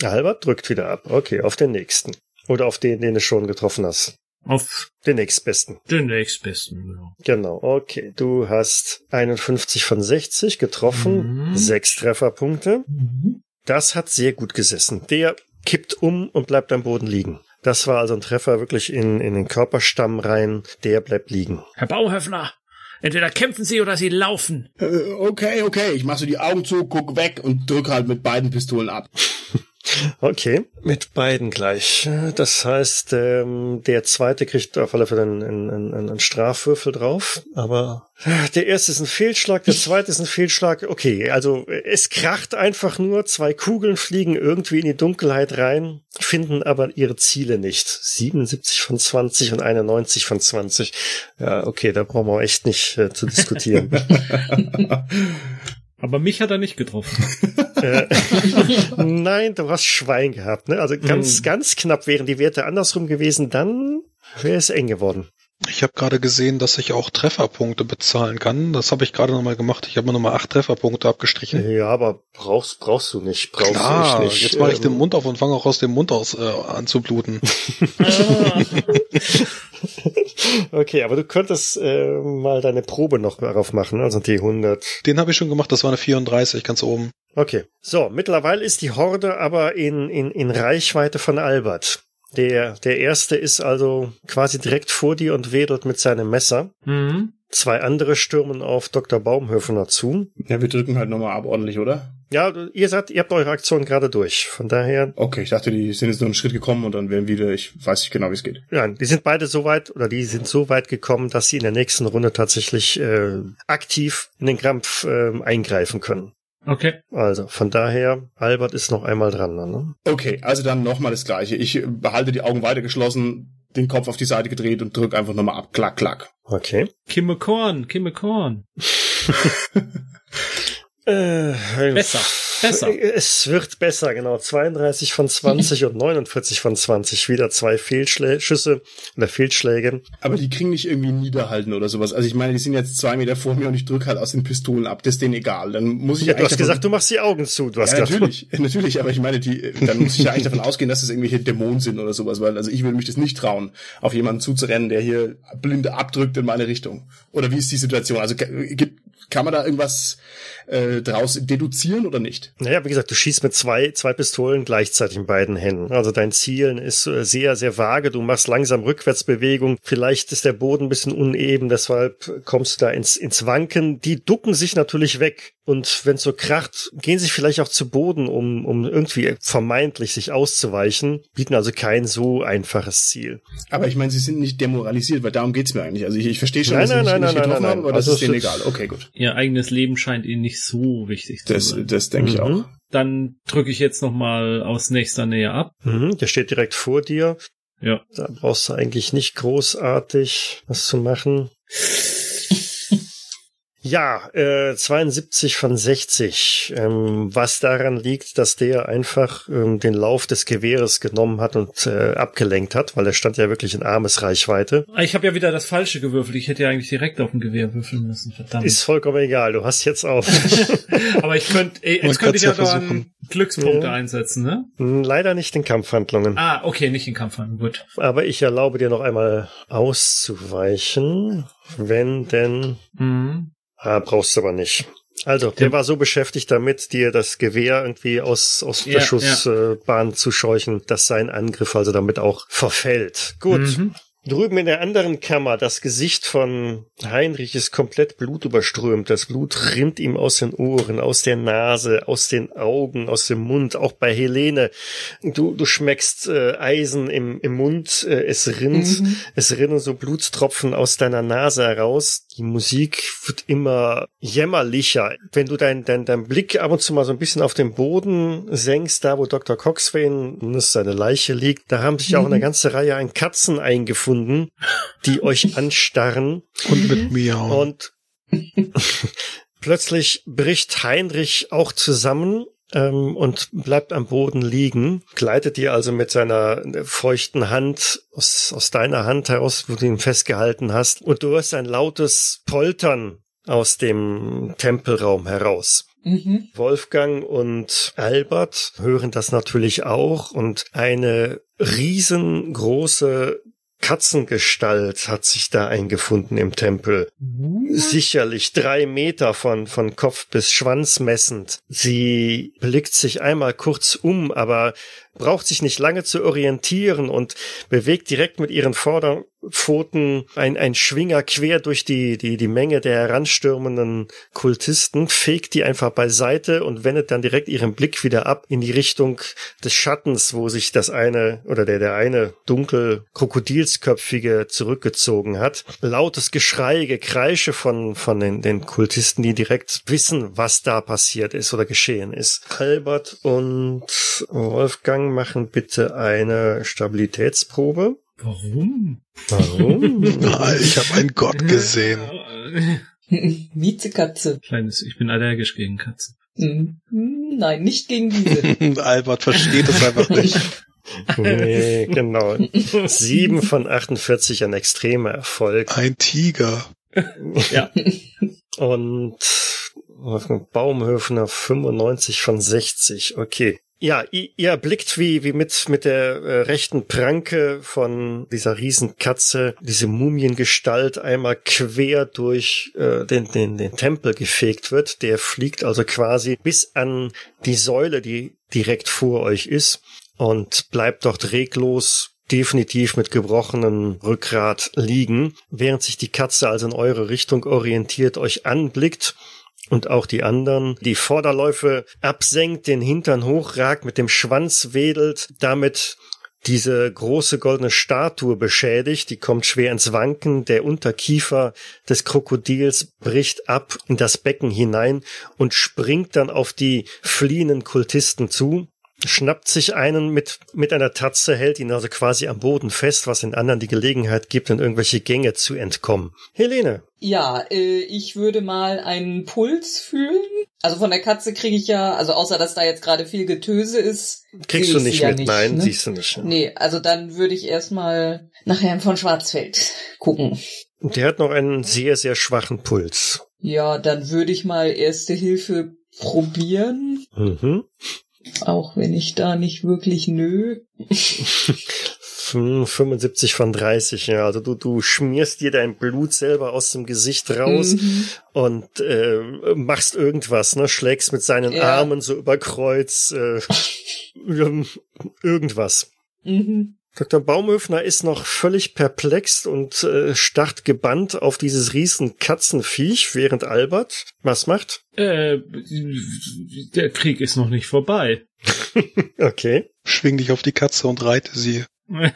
Albert drückt wieder ab. Okay, auf den nächsten. Oder auf den, den du schon getroffen hast. Auf Den nächstbesten. den nächstbesten. Ja. Genau, okay. Du hast 51 von 60 getroffen. Mhm. Sechs Trefferpunkte. Das hat sehr gut gesessen. Der kippt um und bleibt am Boden liegen. Das war also ein Treffer wirklich in, in den Körperstamm rein. Der bleibt liegen. Herr Bauhöfner, entweder kämpfen Sie oder Sie laufen. Äh, okay, okay, ich mache so die Augen zu, guck weg und drück halt mit beiden Pistolen ab. Okay, mit beiden gleich. Das heißt, ähm, der zweite kriegt auf alle Fälle einen, einen, einen, Strafwürfel drauf, aber der erste ist ein Fehlschlag, der zweite ist ein Fehlschlag. Okay, also es kracht einfach nur, zwei Kugeln fliegen irgendwie in die Dunkelheit rein, finden aber ihre Ziele nicht. 77 von 20 und 91 von 20. Ja, okay, da brauchen wir echt nicht äh, zu diskutieren. Aber mich hat er nicht getroffen. Äh, Nein, du hast Schwein gehabt, ne? Also ganz, Mhm. ganz knapp wären die Werte andersrum gewesen, dann wäre es eng geworden. Ich habe gerade gesehen, dass ich auch Trefferpunkte bezahlen kann. Das habe ich gerade nochmal gemacht. Ich habe mir nochmal acht Trefferpunkte abgestrichen. Ja, aber brauchst, brauchst du nicht. Brauchst Klar, du nicht. jetzt mache ich Ähm, den Mund auf und fange auch aus dem Mund aus äh, an zu bluten. Okay, aber du könntest äh, mal deine Probe noch darauf machen, also die 100. Den habe ich schon gemacht, das war eine 34 ganz oben. Okay. So, mittlerweile ist die Horde aber in, in, in Reichweite von Albert. Der, der erste ist also quasi direkt vor dir und wedelt mit seinem Messer. Mhm. Zwei andere stürmen auf Dr. Baumhöfner zu. Ja, wir drücken halt nochmal ab ordentlich, oder? Ja, ihr seid, ihr habt eure Aktion gerade durch. Von daher, Okay, ich dachte, die sind jetzt nur einen Schritt gekommen und dann werden wieder, ich weiß nicht genau, wie es geht. ja, die sind beide so weit oder die sind so weit gekommen, dass sie in der nächsten Runde tatsächlich äh, aktiv in den Kampf äh, eingreifen können. Okay. Also von daher, Albert ist noch einmal dran. Ne? Okay, also dann nochmal das gleiche. Ich behalte die Augen weiter geschlossen, den Kopf auf die Seite gedreht und drück einfach nochmal ab. Klack, klack. Okay. Kimme Korn, Kimme Korn. Äh, Besser. besser. Es wird besser, genau. 32 von 20 und 49 von 20. Wieder zwei Fehlschüsse oder Fehlschläge. Aber die kriegen nicht irgendwie niederhalten oder sowas. Also ich meine, die sind jetzt zwei Meter vor mir und ich drücke halt aus den Pistolen ab. Das ist denen egal. Dann muss ich ja, du hast gesagt, du machst die Augen zu. Du hast ja, natürlich, natürlich. Aber ich meine, die, dann muss ich ja eigentlich davon ausgehen, dass das irgendwelche Dämonen sind oder sowas. Weil also ich würde mich das nicht trauen, auf jemanden zuzurennen, der hier blinde abdrückt in meine Richtung. Oder wie ist die Situation? Also gibt kann man da irgendwas äh, draus deduzieren oder nicht? Naja, wie gesagt, du schießt mit zwei, zwei Pistolen gleichzeitig in beiden Händen. Also dein Zielen ist äh, sehr, sehr vage. Du machst langsam Rückwärtsbewegung. Vielleicht ist der Boden ein bisschen uneben, deshalb kommst du da ins, ins Wanken. Die ducken sich natürlich weg. Und wenn es so kracht, gehen sie vielleicht auch zu Boden, um, um irgendwie vermeintlich sich auszuweichen, bieten also kein so einfaches Ziel. Aber ich meine, sie sind nicht demoralisiert, weil darum geht's mir eigentlich. Also ich, ich verstehe schon, nein, dass nein, sie nein, nicht, nein, nicht nein, nein, haben, aber also das ist denen egal. Okay, gut. Ihr eigenes Leben scheint ihnen nicht so wichtig zu Das, sein. das denke ich auch. Mhm. Dann drücke ich jetzt nochmal aus nächster Nähe ab. Mhm, der steht direkt vor dir. Ja. Da brauchst du eigentlich nicht großartig was zu machen. Ja, äh, 72 von 60. Ähm, was daran liegt, dass der einfach ähm, den Lauf des Gewehres genommen hat und äh, abgelenkt hat, weil er stand ja wirklich in Armesreichweite. Ah, Ich habe ja wieder das Falsche gewürfelt. Ich hätte ja eigentlich direkt auf ein Gewehr würfeln müssen. Verdammt. Ist vollkommen egal, du hast jetzt auf. Aber ich könnte, jetzt könnte ich ja versuchen. Glückspunkte Ja. einsetzen, ne? Hm, Leider nicht in Kampfhandlungen. Ah, okay, nicht in Kampfhandlungen. Gut. Aber ich erlaube dir noch einmal auszuweichen, wenn denn Mhm. Ah, brauchst du aber nicht. Also, der Ja. war so beschäftigt damit, dir das Gewehr irgendwie aus, aus Ja, der Schussbahn zu scheuchen, dass sein Angriff also damit auch verfällt. Gut. Mhm. Drüben in der anderen Kammer, das Gesicht von Heinrich ist komplett blutüberströmt. Das Blut rinnt ihm aus den Ohren, aus der Nase, aus den Augen, aus dem Mund. Auch bei Helene. Du, du schmeckst äh, Eisen im, im Mund. Äh, es rinnt, Mhm. es rinnen so Blutstropfen aus deiner Nase heraus. Die Musik wird immer jämmerlicher. Wenn du deinen dein, dein Blick ab und zu mal so ein bisschen auf den Boden senkst, da wo Dr. Ist seine Leiche liegt, da haben sich auch eine ganze Reihe an Katzen eingefunden, die euch anstarren. Und mit Miau. Und plötzlich bricht Heinrich auch zusammen ähm, und bleibt am Boden liegen, gleitet dir also mit seiner feuchten Hand aus, aus deiner Hand heraus, wo du ihn festgehalten hast, und du hörst ein lautes Poltern aus dem Tempelraum heraus. Mhm. Wolfgang und Albert hören das natürlich auch und eine riesengroße Katzengestalt hat sich da eingefunden im Tempel. Sicherlich drei Meter von, von Kopf bis Schwanz messend. Sie blickt sich einmal kurz um, aber braucht sich nicht lange zu orientieren und bewegt direkt mit ihren Vorderpfoten ein, ein Schwinger quer durch die, die, die Menge der heranstürmenden Kultisten, fegt die einfach beiseite und wendet dann direkt ihren Blick wieder ab in die Richtung des Schattens, wo sich das eine oder der, der eine dunkel krokodilsköpfige zurückgezogen hat. Lautes Geschrei, Gekreische von, von den, den Kultisten, die direkt wissen, was da passiert ist oder geschehen ist. Albert und Wolfgang machen bitte eine Stabilitätsprobe. Warum? Warum? ich habe einen Gott gesehen. Miezekatze. Kleines, ich bin allergisch gegen Katzen. Mhm. Nein, nicht gegen diese. Albert versteht es einfach nicht. nee, genau. Sieben von 48 ein extremer Erfolg. Ein Tiger. Ja. Und Baumhöfner 95 von 60. Okay. Ja, ihr, blickt wie, wie mit, mit der äh, rechten Pranke von dieser Riesenkatze, diese Mumiengestalt einmal quer durch äh, den, den, den Tempel gefegt wird. Der fliegt also quasi bis an die Säule, die direkt vor euch ist und bleibt dort reglos definitiv mit gebrochenem Rückgrat liegen, während sich die Katze also in eure Richtung orientiert, euch anblickt und auch die anderen. Die Vorderläufe absenkt, den Hintern hochragt, mit dem Schwanz wedelt, damit diese große goldene Statue beschädigt, die kommt schwer ins Wanken, der Unterkiefer des Krokodils bricht ab in das Becken hinein und springt dann auf die fliehenden Kultisten zu schnappt sich einen mit, mit einer Tatze, hält ihn also quasi am Boden fest, was den anderen die Gelegenheit gibt, in irgendwelche Gänge zu entkommen. Helene. Ja, äh, ich würde mal einen Puls fühlen. Also von der Katze kriege ich ja, also außer dass da jetzt gerade viel Getöse ist. Kriegst du ich nicht ja mit, nein, ne? siehst du nicht. Nee, also dann würde ich erstmal nach Herrn von Schwarzfeld gucken. Der hat noch einen sehr, sehr schwachen Puls. Ja, dann würde ich mal erste Hilfe probieren. Mhm. Auch wenn ich da nicht wirklich nö. 75 von 30, ja. Also du, du schmierst dir dein Blut selber aus dem Gesicht raus Mhm. und äh, machst irgendwas, ne? Schlägst mit seinen Ja. Armen so über Kreuz, äh, irgendwas. Mhm. Dr. Baumhöfner ist noch völlig perplex und äh, starrt gebannt auf dieses riesen Katzenviech, während Albert was macht? Äh, der Krieg ist noch nicht vorbei. Okay. Schwing dich auf die Katze und reite sie. Na,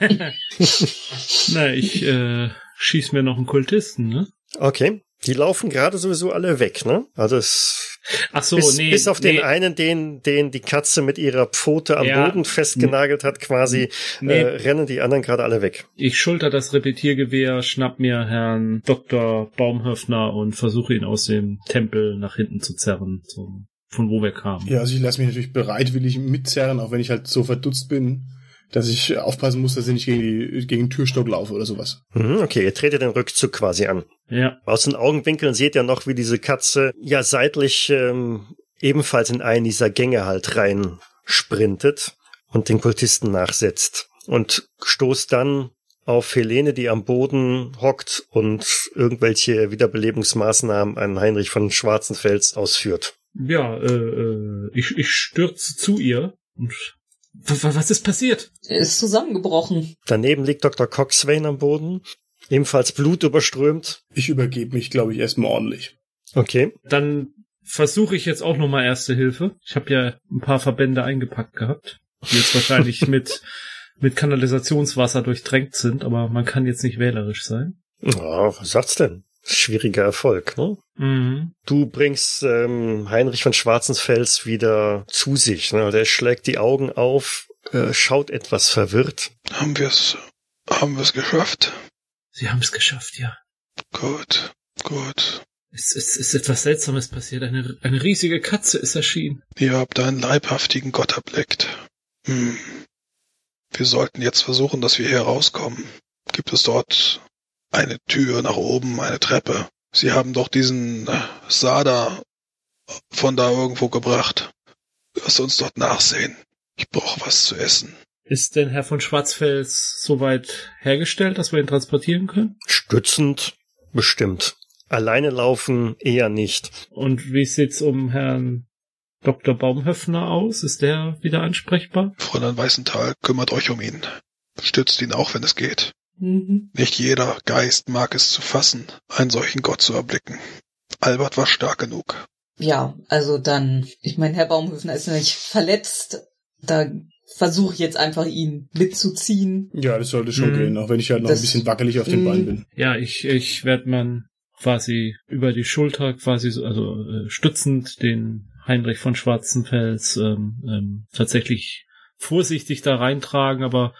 ich äh, schieß mir noch einen Kultisten, ne? Okay. Die laufen gerade sowieso alle weg, ne? Also es Ach so, bis, nee. bis auf den nee, einen, den, den die Katze mit ihrer Pfote am Ja. Boden festgenagelt hat, quasi, Nee. äh, rennen die anderen gerade alle weg. Ich schulter das Repetiergewehr, schnapp mir Herrn Dr. Baumhöfner und versuche ihn aus dem Tempel nach hinten zu zerren, zum, von wo wir kamen. Ja, also ich lasse mich natürlich bereitwillig mitzerren, auch wenn ich halt so verdutzt bin, dass ich aufpassen muss, dass ich nicht gegen, die, gegen den Türstock laufe oder sowas. Mhm, okay, ihr tretet den Rückzug quasi an. Ja. Aus den Augenwinkeln seht ihr noch, wie diese Katze ja seitlich ähm, ebenfalls in einen dieser Gänge halt rein sprintet und den Kultisten nachsetzt und stoßt dann auf Helene, die am Boden hockt und irgendwelche Wiederbelebungsmaßnahmen an Heinrich von Schwarzenfels ausführt. Ja, äh, äh, ich, ich stürze zu ihr und was ist passiert? Er ist zusammengebrochen. Daneben liegt Dr. Coxswain am Boden, ebenfalls blutüberströmt. Ich übergebe mich, glaube ich, erstmal ordentlich. Okay. Dann versuche ich jetzt auch nochmal Erste Hilfe. Ich habe ja ein paar Verbände eingepackt gehabt, die jetzt wahrscheinlich mit mit Kanalisationswasser durchtränkt sind, aber man kann jetzt nicht wählerisch sein. Ja, was sagt's denn? Schwieriger Erfolg, ne? Mhm. Du bringst ähm, Heinrich von Schwarzensfels wieder zu sich. Ne? Der schlägt die Augen auf, äh, schaut etwas verwirrt. Haben wir's, haben wir's geschafft? Sie haben es geschafft, ja. Gut, gut. Es, es ist etwas Seltsames passiert. Eine, eine riesige Katze ist erschienen. Ihr habt einen leibhaftigen Gott erblickt. Hm. Wir sollten jetzt versuchen, dass wir hier rauskommen. Gibt es dort eine Tür nach oben, eine Treppe? Sie haben doch diesen äh, Sada von da irgendwo gebracht. Lass uns dort nachsehen. Ich brauche was zu essen. Ist denn Herr von Schwarzfels soweit hergestellt, dass wir ihn transportieren können? Stützend bestimmt. Alleine laufen eher nicht. Und wie sieht's um Herrn Dr. Baumhöfner aus? Ist der wieder ansprechbar? Fräulein Weißenthal, kümmert euch um ihn. Stützt ihn auch, wenn es geht. Mhm. Nicht jeder Geist mag es zu fassen, einen solchen Gott zu erblicken. Albert war stark genug. Ja, also dann, ich meine, Herr Baumhöfner ist nicht verletzt. Da versuche ich jetzt einfach, ihn mitzuziehen. Ja, das sollte schon Mhm. gehen, auch wenn ich halt noch Das- ein bisschen wackelig auf den Mhm. Beinen bin. Ja, ich, ich werde man quasi über die Schulter, quasi so, also äh, stützend den Heinrich von Schwarzenfels ähm, ähm, tatsächlich vorsichtig da reintragen, aber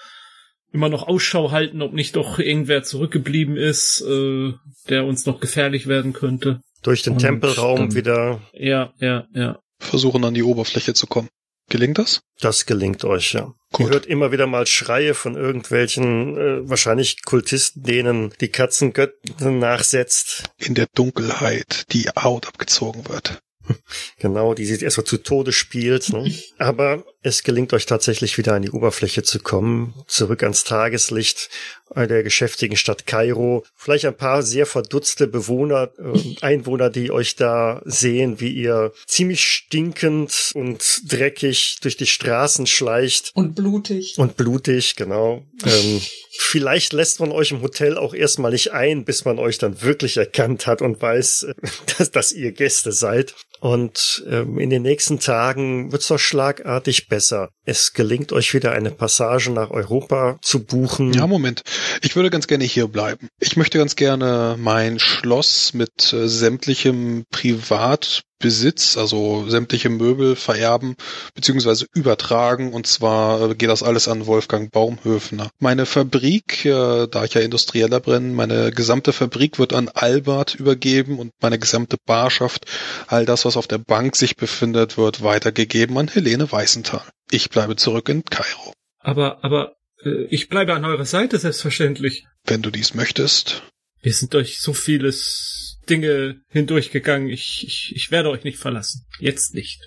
immer noch Ausschau halten, ob nicht doch irgendwer zurückgeblieben ist, äh, der uns noch gefährlich werden könnte. Durch den Und Tempelraum dann- wieder. Ja, ja, ja. Versuchen an die Oberfläche zu kommen. Gelingt das? Das gelingt euch, ja. Gut. Ihr hört immer wieder mal Schreie von irgendwelchen, äh, wahrscheinlich Kultisten, denen die Katzengöttin nachsetzt. In der Dunkelheit die Haut abgezogen wird. Genau, die sich erstmal zu Tode spielt. Ne? Aber es gelingt euch tatsächlich wieder an die Oberfläche zu kommen, zurück ans Tageslicht der geschäftigen Stadt Kairo. Vielleicht ein paar sehr verdutzte Bewohner, äh, Einwohner, die euch da sehen, wie ihr ziemlich stinkend und dreckig durch die Straßen schleicht. Und blutig. Und blutig, genau. Ähm, vielleicht lässt man euch im Hotel auch erstmal nicht ein, bis man euch dann wirklich erkannt hat und weiß, äh, dass, dass ihr Gäste seid. Und ähm, in den nächsten Tagen wird's doch schlagartig besser. Es gelingt euch wieder eine Passage nach Europa zu buchen. Ja, Moment. Ich würde ganz gerne hier bleiben. Ich möchte ganz gerne mein Schloss mit äh, sämtlichem Privatbesitz, also sämtliche Möbel vererben bzw. übertragen. Und zwar äh, geht das alles an Wolfgang Baumhöfner. Meine Fabrik, äh, da ich ja Industrieller bin, meine gesamte Fabrik wird an Albert übergeben und meine gesamte Barschaft, all das, was auf der Bank sich befindet, wird weitergegeben an Helene Weißenthal. Ich bleibe zurück in Kairo. Aber, aber äh, ich bleibe an eurer Seite, selbstverständlich. Wenn du dies möchtest. Wir sind durch so vieles Dinge hindurchgegangen. Ich, ich, ich werde euch nicht verlassen. Jetzt nicht.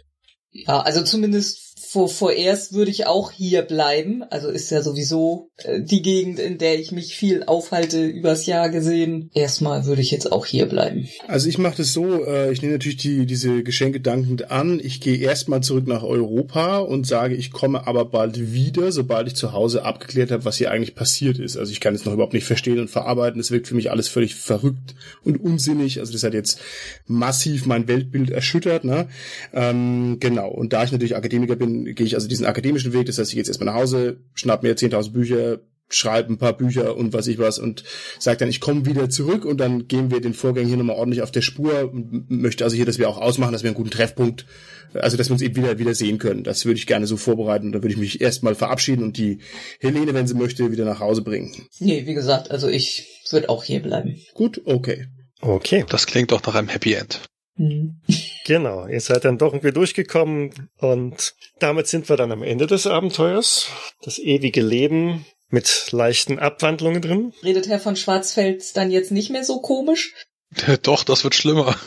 Ja, also zumindest vor, vorerst würde ich auch hier bleiben. Also ist ja sowieso äh, die Gegend, in der ich mich viel aufhalte, übers Jahr gesehen. Erstmal würde ich jetzt auch hier bleiben. Also ich mache das so, äh, ich nehme natürlich die, diese Geschenke dankend an. Ich gehe erstmal zurück nach Europa und sage, ich komme aber bald wieder, sobald ich zu Hause abgeklärt habe, was hier eigentlich passiert ist. Also ich kann es noch überhaupt nicht verstehen und verarbeiten. Das wirkt für mich alles völlig verrückt und unsinnig. Also das hat jetzt massiv mein Weltbild erschüttert. Ne? Ähm, genau. Und da ich natürlich Akademiker bin, gehe ich also diesen akademischen Weg. Das heißt, ich gehe jetzt erstmal nach Hause, schnapp mir 10.000 Bücher, schreibe ein paar Bücher und was ich was und sage dann, ich komme wieder zurück und dann gehen wir den Vorgang hier nochmal ordentlich auf der Spur möchte also hier, dass wir auch ausmachen, dass wir einen guten Treffpunkt, also dass wir uns eben wieder, wieder sehen können. Das würde ich gerne so vorbereiten und dann würde ich mich erstmal verabschieden und die Helene, wenn sie möchte, wieder nach Hause bringen. Nee, wie gesagt, also ich würde auch hier bleiben. Gut, okay. Okay. Das klingt doch nach einem Happy End. Hm. Genau, ihr seid dann doch irgendwie durchgekommen und damit sind wir dann am Ende des Abenteuers. Das ewige Leben mit leichten Abwandlungen drin. Redet Herr von Schwarzfeld dann jetzt nicht mehr so komisch? Doch, das wird schlimmer.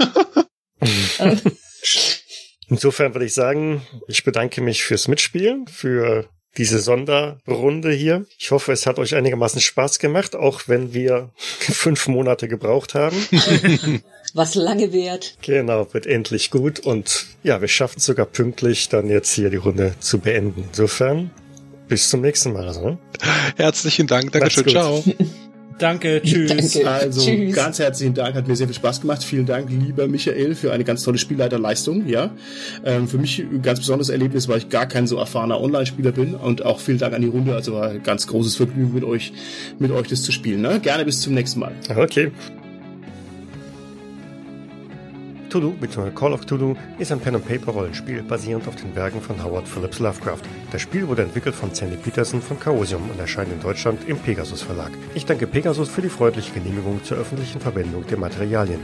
Insofern würde ich sagen, ich bedanke mich fürs Mitspielen, für diese Sonderrunde hier. Ich hoffe, es hat euch einigermaßen Spaß gemacht, auch wenn wir fünf Monate gebraucht haben. Was lange währt. Genau, wird endlich gut und ja, wir schaffen es sogar pünktlich, dann jetzt hier die Runde zu beenden. Insofern, bis zum nächsten Mal. Also. Herzlichen Dank, Dankeschön, ciao. Danke, tschüss. Danke. Also Tschüss. ganz herzlichen Dank, hat mir sehr viel Spaß gemacht. Vielen Dank, lieber Michael, für eine ganz tolle Spielleiterleistung. Ja, ähm, für mich ein ganz besonderes Erlebnis, weil ich gar kein so erfahrener Online-Spieler bin. Und auch vielen Dank an die Runde. Also war ein ganz großes Vergnügen mit euch, mit euch das zu spielen. Ne? Gerne bis zum nächsten Mal. Okay. Cthulhu bzw. Call of Cthulhu ist ein Pen-and-Paper-Rollenspiel basierend auf den Werken von Howard Phillips Lovecraft. Das Spiel wurde entwickelt von Sandy Peterson von Chaosium und erscheint in Deutschland im Pegasus Verlag. Ich danke Pegasus für die freundliche Genehmigung zur öffentlichen Verwendung der Materialien.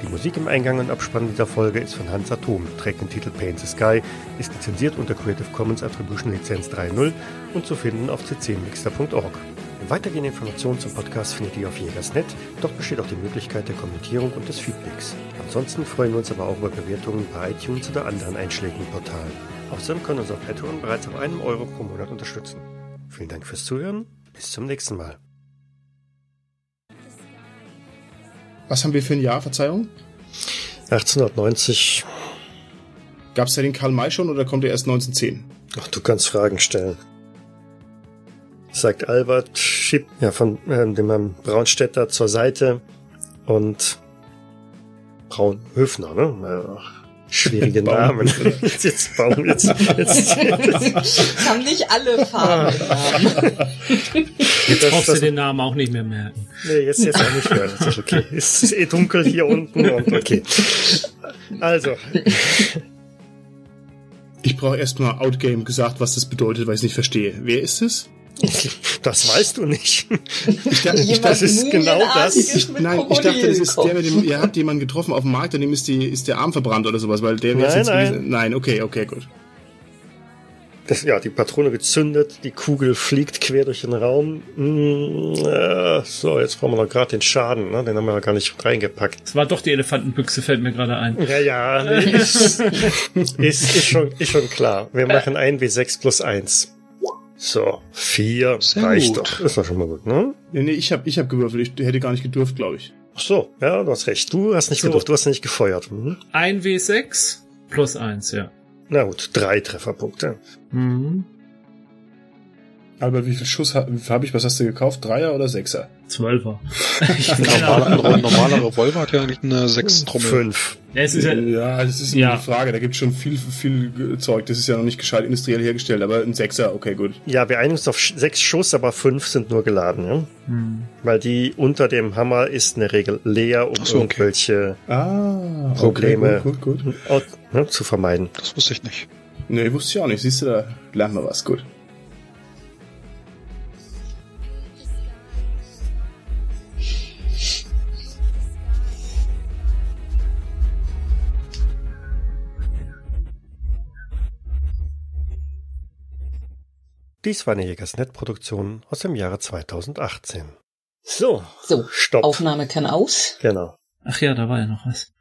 Die Musik im Eingang und Abspann dieser Folge ist von Hans Atom, trägt den Titel Paint the Sky, ist lizenziert unter Creative Commons Attribution Lizenz 3.0 und zu finden auf ccmixter.org. Weitergehende Informationen zum Podcast findet ihr auf Jägersnet, dort besteht auch die Möglichkeit der Kommentierung und des Feedbacks. Ansonsten freuen wir uns aber auch über Bewertungen bei iTunes oder anderen einschlägigen Portalen. Außerdem können uns auf Patreon bereits ab einem Euro pro Monat unterstützen. Vielen Dank fürs Zuhören, bis zum nächsten Mal. Was haben wir für ein Jahr, Verzeihung? 1890, Gab es da den Karl May schon oder kommt er erst 1910? ach, du kannst Fragen stellen. Sagt Albert, schiebt ja von äh, dem Herrn Braunstädter zur Seite und Braunhöfner, ne? Ach, schwierige Namen. jetzt, jetzt Baum, jetzt, jetzt, Es haben nicht alle Farben im Namen. Jetzt brauchst du den Namen auch nicht mehr merken. Nee, jetzt jetzt auch nicht mehr. Das ist okay. Es ist eh dunkel hier unten und okay. Also, Ich brauche erstmal Outgame gesagt, was das bedeutet, weil ich es nicht verstehe. Wer ist es? das weißt du nicht. Ich, dachte- ich, dachte, ist genau das. Ich, nein, ich dachte, das ist der mit dem, ihr habt jemanden getroffen auf dem Markt, an dem ist, die, ist der Arm verbrannt oder sowas, weil der wäre Nein, jetzt nein. gewesen. Nein, okay, okay, gut. Das, ja, die Patrone gezündet, die Kugel fliegt quer durch den Raum. Mm, äh, so, jetzt brauchen wir noch gerade den Schaden, ne? Den haben wir ja gar nicht reingepackt. Es war doch die Elefantenbüchse, fällt mir gerade ein. Ja, ja, ist, ist, ist, schon, ist schon klar. Wir machen ein W6 plus eins. So, vier Sehr reicht gut. doch. Ist doch schon mal gut, ne? Nee, nee, ich habe ich hab gewürfelt. Ich hätte gar nicht gedurft, glaube ich. Ach so, ja, du hast recht. Du hast nicht So. gedurft, du hast nicht gefeuert. Mhm. Ein W6 plus eins, ja. Na gut, drei Trefferpunkte. Mhm. Albert, wie viel Schuss habe hab ich? Was hast du gekauft? Dreier oder Sechser? Zwölfer. Ein normaler, ein normaler Revolver hat ja eigentlich eine sechs Trommel. Fünf. Ja, es ist ja, Ja, das ist Ja. eine Frage. Da gibt es schon viel, viel Zeug. Das ist ja noch nicht gescheit industriell hergestellt, aber ein Sechser, okay, gut. Ja, wir einigen uns auf sechs Schuss, aber fünf sind nur geladen, ja? hm. Weil die unter dem Hammer ist in der Regel leer, um so, okay. irgendwelche Ah, Probleme Okay, gut, gut, gut. Ne, zu vermeiden. Das wusste ich nicht. Nee, wusste ich auch nicht. Siehst du, da lernen wir was. Gut. Dies war eine Jägersnet-Produktion aus dem Jahre 2018. So, So, stopp. Aufnahme kann aus. Genau. Ach ja, da war ja noch was.